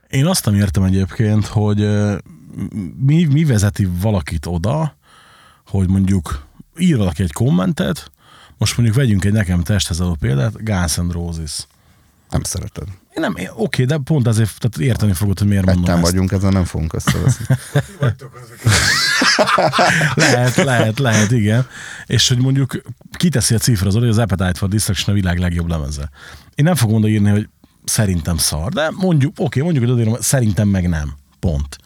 Én azt nem értem egyébként, hogy mi, mi vezeti valakit oda, hogy mondjuk ír valaki egy kommentet, most mondjuk vegyünk egy nekem testhez adó példát, Guns N' Roses.
Nem szereted.
Én nem, én- oké, de pont azért tehát érteni fogod, hogy miért mondom ezt.
vagyunk, ezen nem fogunk összeveszni.
Lehet, lehet, lehet, igen. És hogy mondjuk kiteszi a cifra az hogy az Appetite for Destruction a világ legjobb lemeze. Én nem fogom odaírni, hogy szerintem szar, de mondjuk, oké, mondjuk, hogy odaírom, szerintem meg nem. Pont.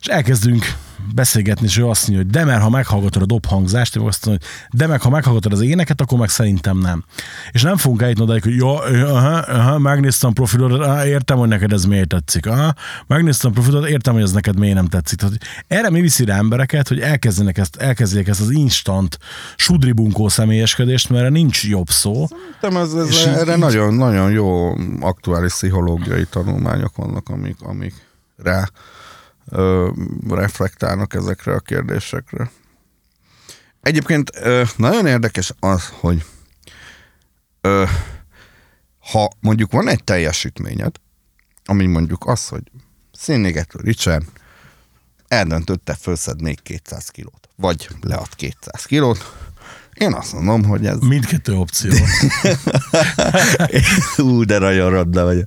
És elkezdünk beszélgetni, és ő azt mondja, hogy de mert ha meghallgatod a dobhangzást, én azt mondom, hogy de meg ha meghallgatod az éneket, akkor meg szerintem nem. És nem fogunk eljutni odáig, hogy ja, aha, aha, megnéztem profilodat, értem, hogy neked ez miért tetszik. Aha, megnéztem a profilodat, értem, hogy ez neked miért nem tetszik. Tehát, erre mi viszi rá embereket, hogy elkezdenek ezt, elkezdjék ezt az instant sudribunkó személyeskedést, mert erre nincs jobb szó.
Szerintem ez, ez
És
erre
így-
nagyon, nagyon jó aktuális pszichológiai tanulmányok vannak, amik, amik rá ö, reflektálnak ezekre a kérdésekre. Egyébként ö, nagyon érdekes az, hogy ö, ha mondjuk van egy teljesítményed, ami mondjuk az, hogy szénégető Richard eldöntötte felszed még 200 kilót, vagy lead 200 kilót, én azt mondom, hogy ez
Mindkettő opció.
Ú, de nagyon radda vagy.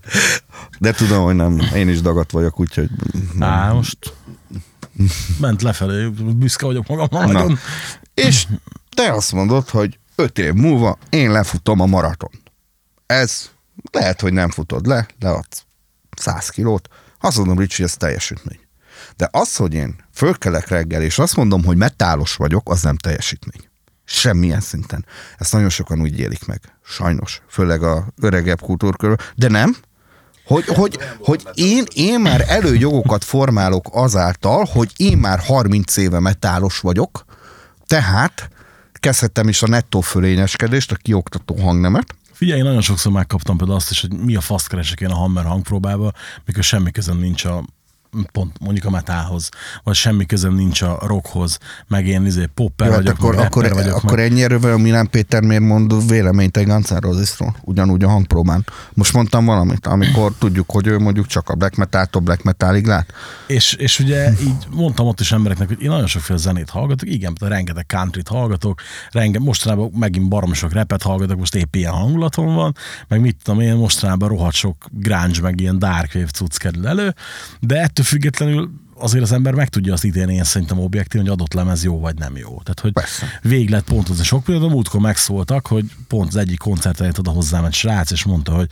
De tudom, hogy nem. Én is dagat vagyok, úgyhogy...
Á, most ment lefelé, büszke vagyok magamra
Na.
nagyon.
És te azt mondod, hogy öt év múlva én lefutom a maraton. Ez lehet, hogy nem futod le, leadsz 100 kilót. Azt mondom, Ricsi, ez teljesítmény. De az, hogy én fölkelek reggel, és azt mondom, hogy metálos vagyok, az nem teljesítmény. Semmilyen szinten. Ezt nagyon sokan úgy élik meg. Sajnos. Főleg a öregebb kultúrkörül. De nem. Hogy, hogy, hogy én, én már előjogokat formálok azáltal, hogy én már 30 éve metálos vagyok, tehát kezdhettem is a nettó fölényeskedést, a kioktató hangnemet,
Figyelj, én nagyon sokszor megkaptam például azt is, hogy mi a faszt keresek én a Hammer hangpróbába, mikor semmi közöm nincs a pont mondjuk a metához, vagy semmi közöm nincs a rockhoz, meg én izé popper
Jó, hát
vagyok,
akkor,
meg
akkor,
vagyok,
akkor
meg...
ennyi erővel a Milán Péter miért mond véleményt egy Guns N'? Ugyanúgy a hangpróbán. Most mondtam valamit, amikor tudjuk, hogy ő mondjuk csak a black metal-tól black metalig lát.
És, és ugye így mondtam ott is embereknek, hogy én nagyon sokféle zenét hallgatok, igen, de rengeteg countryt hallgatok, renge, mostanában megint barom sok repet hallgatok, most épp ilyen hangulatom van, meg mit tudom én, mostanában rohadt sok grunge, meg ilyen dark wave cucc kerül elő, de ettől függetlenül azért az ember meg tudja azt ítélni, én szerintem objektív, hogy adott lemez jó vagy nem jó. Tehát, hogy
Persze.
végig lehet pontozni. Sok például múltkor megszóltak, hogy pont az egyik koncerten oda hozzám egy srác, és mondta, hogy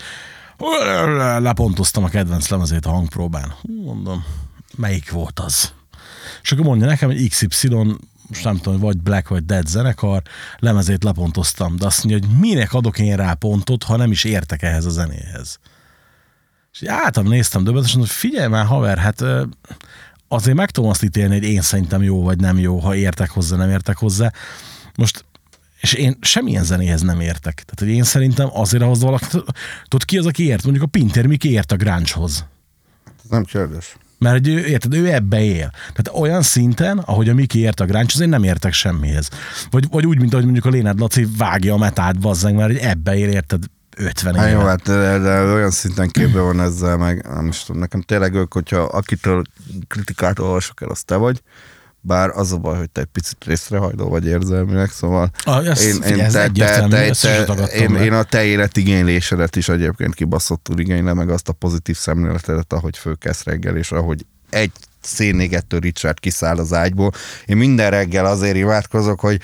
lepontoztam a kedvenc lemezét a hangpróbán. Mondom, melyik volt az? És akkor mondja nekem, hogy XY, most nem tudom, vagy Black vagy Dead zenekar, lemezét lepontoztam, de azt mondja, hogy minek adok én rá pontot, ha nem is értek ehhez a zenéhez. És álltam, néztem döbbenetesen, hogy figyelj már, haver, hát azért meg tudom azt ítélni, hogy én szerintem jó vagy nem jó, ha értek hozzá, nem értek hozzá. Most és én semmilyen zenéhez nem értek. Tehát, hogy én szerintem azért ahhoz valaki, tudod ki az, aki ért? Mondjuk a Pinter Miki ért a grunge-hoz.
Ez nem kérdés.
Mert hogy ő, érted, ő ebbe él. Tehát olyan szinten, ahogy a Miki ért a grunge én nem értek semmihez. Vagy, vagy úgy, mint ahogy mondjuk a Lénád Laci vágja a metát, bazzeng, mert hogy ebbe él, érted, 50
Hát
éve.
jó, hát de, de olyan szinten képbe van ezzel, meg nem is tudom, nekem tényleg ők, hogyha akitől kritikát olvasok el, az te vagy, bár az a baj, hogy te egy picit részrehajló vagy érzelmileg, szóval
Ah, ez-
én,
figyelj,
én, te, te, te,
ezt
te, én, én a te életigénylésedet is egyébként kibaszottul igénylem, meg azt a pozitív szemléletedet, ahogy fölkelsz reggel, és ahogy egy szénégető Richard kiszáll az ágyból. Én minden reggel azért imádkozok, hogy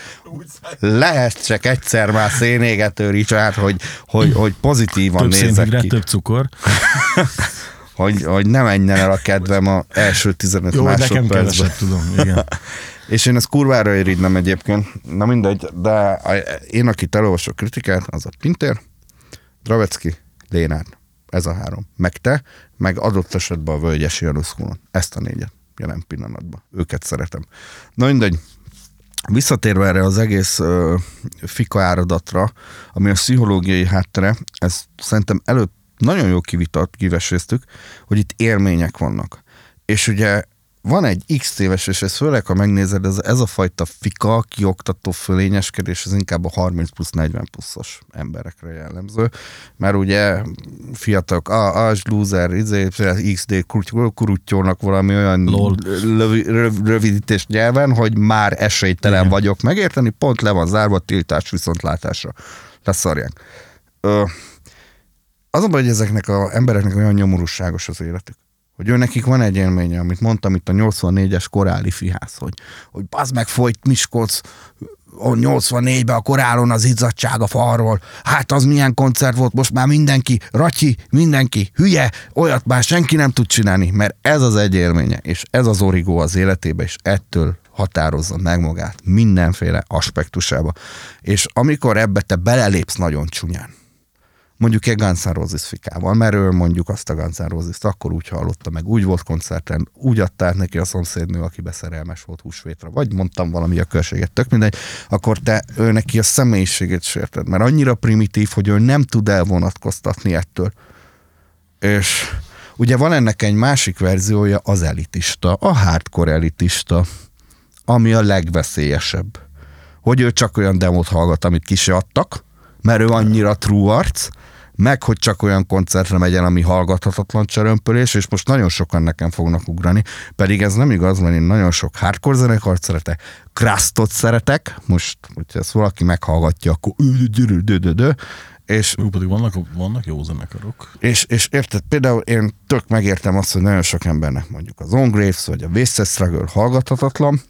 lehet csak egyszer már szénégető Richard, hogy, hogy, hogy pozitívan
Több szénhidrát,
ki.
több cukor.
hogy, hogy ne menjen el a kedvem a első 15
Jó, hogy nekem
másodpercben.
keveset tudom, igen.
És én ezt kurvára irigylem egyébként. Na mindegy, de én, aki elolvasok kritikát, az a Pinter, Dravecki, Lénárd. Ez a három. Meg te, meg adott esetben a Völgyes Januszkulon. Ezt a négyet jelen pillanatban. Őket szeretem. Na mindegy, Visszatérve erre az egész uh, fika áradatra, ami a pszichológiai háttere, ez szerintem előtt nagyon jó kivitat, kiveséztük, hogy itt élmények vannak. És ugye van egy x éves, és ez főleg, ha megnézed, ez, ez a fajta fika, kioktató fölényeskedés, ez inkább a 30 plusz 40 pluszos emberekre jellemző, mert ugye fiatalok, a, a loser, izé, XD kuruttyónak valami olyan röv, rövidítés nyelven, hogy már esélytelen
Igen.
vagyok megérteni, pont le van zárva, tiltás viszontlátásra. Leszarják. Ö, az a baj, hogy ezeknek az embereknek olyan nyomorúságos az életük. Hogy ő nekik van egy élménye, amit mondtam itt a 84-es koráli fiház, hogy, hogy bazd meg folyt Miskolc a 84-ben a korálon az izzadság a falról. Hát az milyen koncert volt, most már mindenki, ratyi, mindenki, hülye, olyat már senki nem tud csinálni, mert ez az egy élménye, és ez az origó az életébe, és ettől határozza meg magát mindenféle aspektusába. És amikor ebbe te belelépsz nagyon csúnyán, mondjuk egy Guns N' Roses fikával, mert ő mondjuk azt a Guns N' Roses-t akkor úgy hallotta meg, úgy volt koncerten, úgy adta át neki a szomszédnő, aki beszerelmes volt húsvétra, vagy mondtam valami a körséget, tök mindegy, akkor te ő neki a személyiségét sérted, mert annyira primitív, hogy ő nem tud elvonatkoztatni ettől. És ugye van ennek egy másik verziója, az elitista, a hardcore elitista, ami a legveszélyesebb. Hogy ő csak olyan demót hallgat, amit ki adtak, mert ő annyira true arc, meg hogy csak olyan koncertre megy el, ami hallgathatatlan csörömpölés, és most nagyon sokan nekem fognak ugrani, pedig ez nem igaz, mert én nagyon sok hardcore zenekart szeretek, Krustot szeretek, most, hogyha ezt valaki meghallgatja, akkor és
Jó, pedig vannak, vannak jó zenekarok.
és, és érted, például én tök megértem azt, hogy nagyon sok embernek mondjuk az On Graves vagy a Wasted Struggle hallgathatatlan.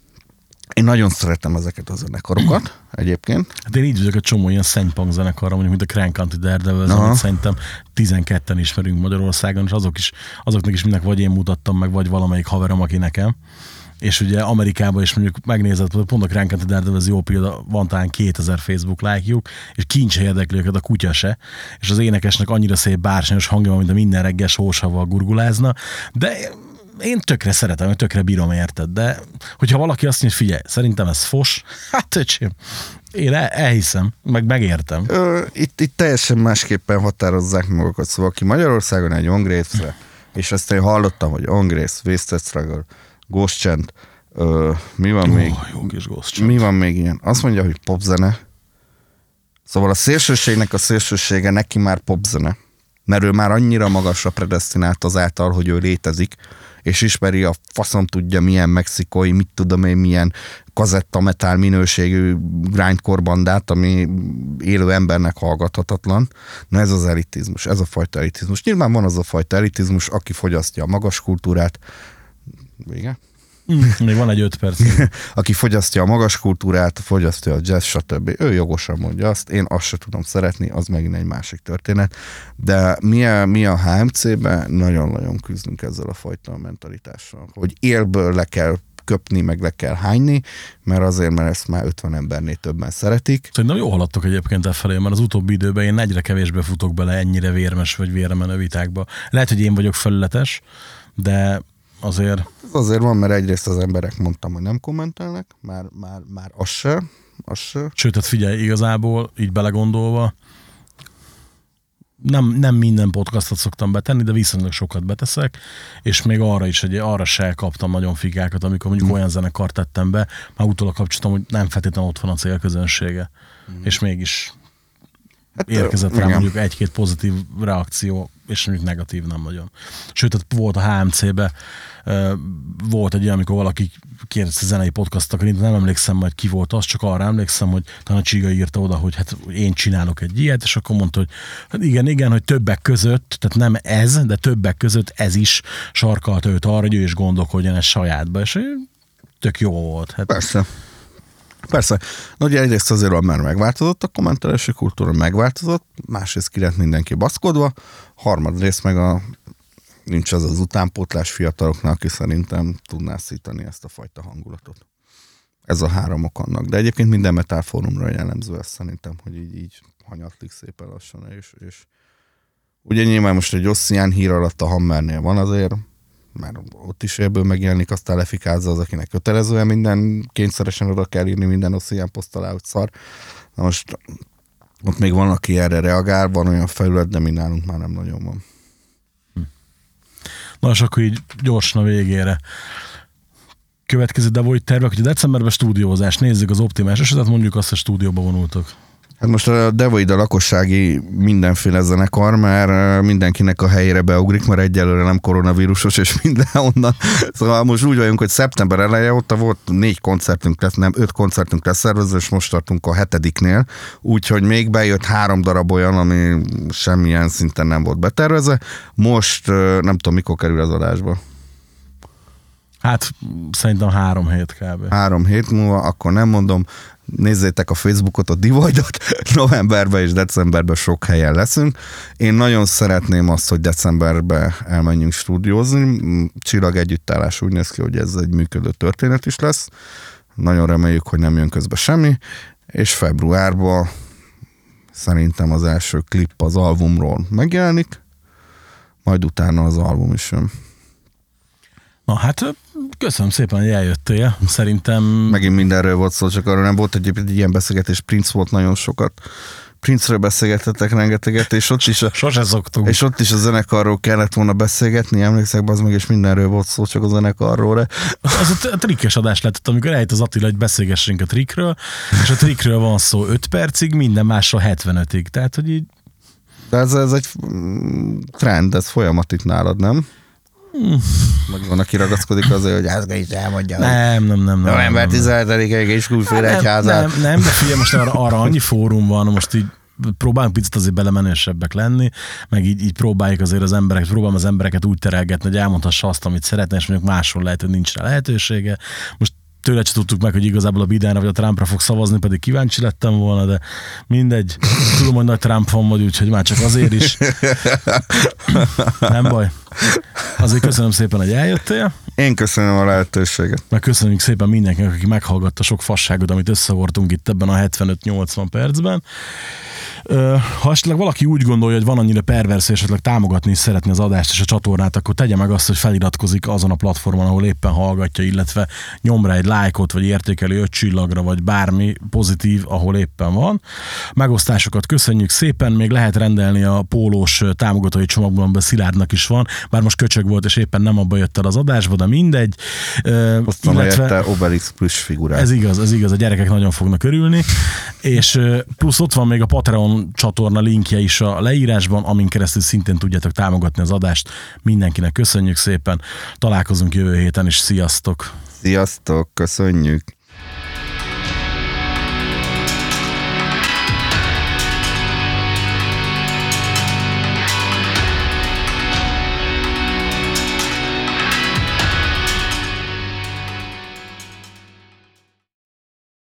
Én nagyon szeretem ezeket a zenekarokat egyébként.
Hát én így vagyok egy csomó ilyen szennypunk zenekarra, mondjuk, mint a Crank Country Daredevils,
Aha.
amit szerintem 12-en ismerünk Magyarországon, és azok is, azoknak is mindnek vagy én mutattam meg, vagy valamelyik haverom, aki nekem. És ugye Amerikában is mondjuk megnézed, hogy pont a Crank Country Daredevils jó példa, van talán 2000 Facebook lájkjuk, és kincs érdekli őket a kutya se, és az énekesnek annyira szép bársonyos hangja van, mint a minden reggel sósaval gurgulázna, de én tökre szeretem, tökre bírom érted, de hogyha valaki azt mondja, figyelj, szerintem ez fos, hát öcsém, én el, elhiszem, meg megértem.
Ö, itt, itt teljesen másképpen határozzák magukat. Szóval aki Magyarországon egy On Graves-re, és ezt én hallottam, hogy On Graves, Wasted Struggle, Ghost Chant, ö, mi van még?
Oh, jó kis ghost
Mi van még ilyen? Azt mondja, hogy popzene. Szóval a szélsőségnek a szélsősége neki már popzene. Mert ő már annyira magasra predestinált azáltal, hogy ő létezik, és ismeri a faszom tudja milyen mexikói, mit tudom én, milyen kazettametál minőségű grindcore bandát, ami élő embernek hallgathatatlan. Na ez az elitizmus, ez a fajta elitizmus. Nyilván van az a fajta elitizmus, aki fogyasztja a magas kultúrát, Vége?
Mm, még van egy öt perc.
aki fogyasztja a magas kultúrát, fogyasztja a jazz, stb. Ő jogosan mondja azt, én azt se tudom szeretni, az megint egy másik történet. De mi a, mi a HMC-ben nagyon-nagyon küzdünk ezzel a fajta mentalitással, hogy élből le kell köpni, meg le kell hányni, mert azért, mert ezt már 50 embernél többen szeretik.
Szerintem jó haladtok egyébként e felé, mert az utóbbi időben én egyre kevésbé futok bele ennyire vérmes vagy vérmenő vitákba. Lehet, hogy én vagyok felületes, de azért
Ez azért van, mert egyrészt az emberek mondtam, hogy nem kommentelnek, már, már, már az se, az se.
Sőt, hát figyelj, igazából így belegondolva, nem, nem minden podcastot szoktam betenni, de viszonylag sokat beteszek, és még arra is, egy, arra se kaptam nagyon fikákat, amikor mondjuk olyan zenekart tettem be, már utólag kapcsoltam, hogy nem feltétlenül ott van a célközönsége. És mégis
Hát,
érkezett rá
igen.
mondjuk egy-két pozitív reakció, és mondjuk negatív nem nagyon. Sőt, ott volt a HMC-be, volt egy olyan, amikor valaki kérdezte zenei podcastok, én nem emlékszem majd ki volt az, csak arra emlékszem, hogy talán a Csiga írta oda, hogy hát én csinálok egy ilyet, és akkor mondta, hogy hát igen, igen, hogy többek között, tehát nem ez, de többek között ez is sarkalta őt arra, hogy ő is gondolkodjon ez sajátba, és tök jó volt. Hát
Persze. Persze. Na, ugye egyrészt azért van, mert megváltozott a kommentelési kultúra, megváltozott, másrészt ki lett mindenki baszkodva, harmadrészt meg a nincs az az utánpótlás fiataloknak, aki szerintem tudná szítani ezt a fajta hangulatot. Ez a három ok annak. De egyébként minden metal fórumra jellemző ez szerintem, hogy így, így hanyatlik szépen lassan, és, és ugye nyilván most egy Ossian hír alatt a Hammernél van azért, mert ott is ebből megjelenik, aztán lefikázza az, akinek kötelezően minden kényszeresen oda kell írni minden Ossian poszt alá, hogy szar. Na most ott még van, aki erre reagál, van olyan felület, de mi nálunk már nem nagyon van.
Na és akkor így gyorsan a végére. Következő Devoid tervek, hogy a decemberben stúdiózás, nézzük az optimális esetet, mondjuk azt, hogy stúdióba vonultok.
Hát most a Devoid a lakossági mindenféle zenekar, mert mindenkinek a helyére beugrik, mert egyelőre nem koronavírusos, és mindenhonnan. Szóval most úgy vagyunk, hogy szeptember eleje óta volt négy koncertünk, lesz, nem öt koncertünk lesz szervezve, és most tartunk a hetediknél, úgyhogy még bejött három darab olyan, ami semmilyen szinten nem volt betervezve. Most nem tudom, mikor kerül az adásba.
Hát szerintem három hét kb.
Három hét múlva, akkor nem mondom, nézzétek a Facebookot, a Divoidot, novemberben és decemberben sok helyen leszünk. Én nagyon szeretném azt, hogy decemberben elmenjünk stúdiózni. Csillag együttállás úgy néz ki, hogy ez egy működő történet is lesz. Nagyon reméljük, hogy nem jön közbe semmi. És februárban szerintem az első klip az albumról megjelenik, majd utána az album is jön.
Na hát köszönöm szépen, hogy eljöttél. Szerintem...
Megint mindenről volt szó, csak arról nem volt egyébként egy ilyen beszélgetés. Prince volt nagyon sokat. Prince-ről beszélgettetek rengeteget, és ott is a,
Sose szoktunk.
és ott is a zenekarról kellett volna beszélgetni, emlékszek, az meg, és mindenről volt szó, csak a zenekarról.
Az a, a trikkes adás lett, amikor eljött az Attila, hogy beszélgessünk a trikkről, és a trikkről van szó 5 percig, minden másról 75-ig. Tehát, hogy így
De ez, ez egy mm, trend, ez folyamat itt nálad, nem? Meg van, aki ragaszkodik azért, hogy ezt is elmondja.
nem, nem, nem. nem
November
nem, nem.
17-ig és külféle egyházát.
nem, nem, de figyelj, most arra, arra annyi fórum van, most így próbálunk picit azért belemenősebbek lenni, meg így, így próbáljuk azért az embereket, próbálom az embereket úgy terelgetni, hogy elmondhassa azt, amit szeretne, és mondjuk máshol lehet, hogy nincs rá lehetősége. Most tőle se tudtuk meg, hogy igazából a Bidenre vagy a Trumpra fog szavazni, pedig kíváncsi lettem volna, de mindegy. Tudom, hogy nagy Trump van vagy, úgyhogy már csak azért is. Nem baj. Azért köszönöm szépen, hogy eljöttél.
Én köszönöm a lehetőséget.
Meg köszönjük szépen mindenkinek, aki meghallgatta sok fasságot, amit összehordtunk itt ebben a 75-80 percben. Ha esetleg valaki úgy gondolja, hogy van annyira pervers, és esetleg támogatni is szeretné az adást és a csatornát, akkor tegye meg azt, hogy feliratkozik azon a platformon, ahol éppen hallgatja, illetve nyom rá egy lájkot, vagy értékelő öt csillagra, vagy bármi pozitív, ahol éppen van. Megosztásokat köszönjük szépen, még lehet rendelni a pólós támogatói csomagban, amiben Szilárdnak is van, bár most köcsög volt, és éppen nem abba jött el az adásba, de mindegy.
Hoztam érte Obelix plusz figurát.
ez igaz, ez igaz, a gyerekek nagyon fognak örülni, és plusz ott van még a Patreon csatorna linkje is a leírásban, amin keresztül szintén tudjátok támogatni az adást. Mindenkinek köszönjük szépen, találkozunk jövő héten, és sziasztok!
Sziasztok, köszönjük!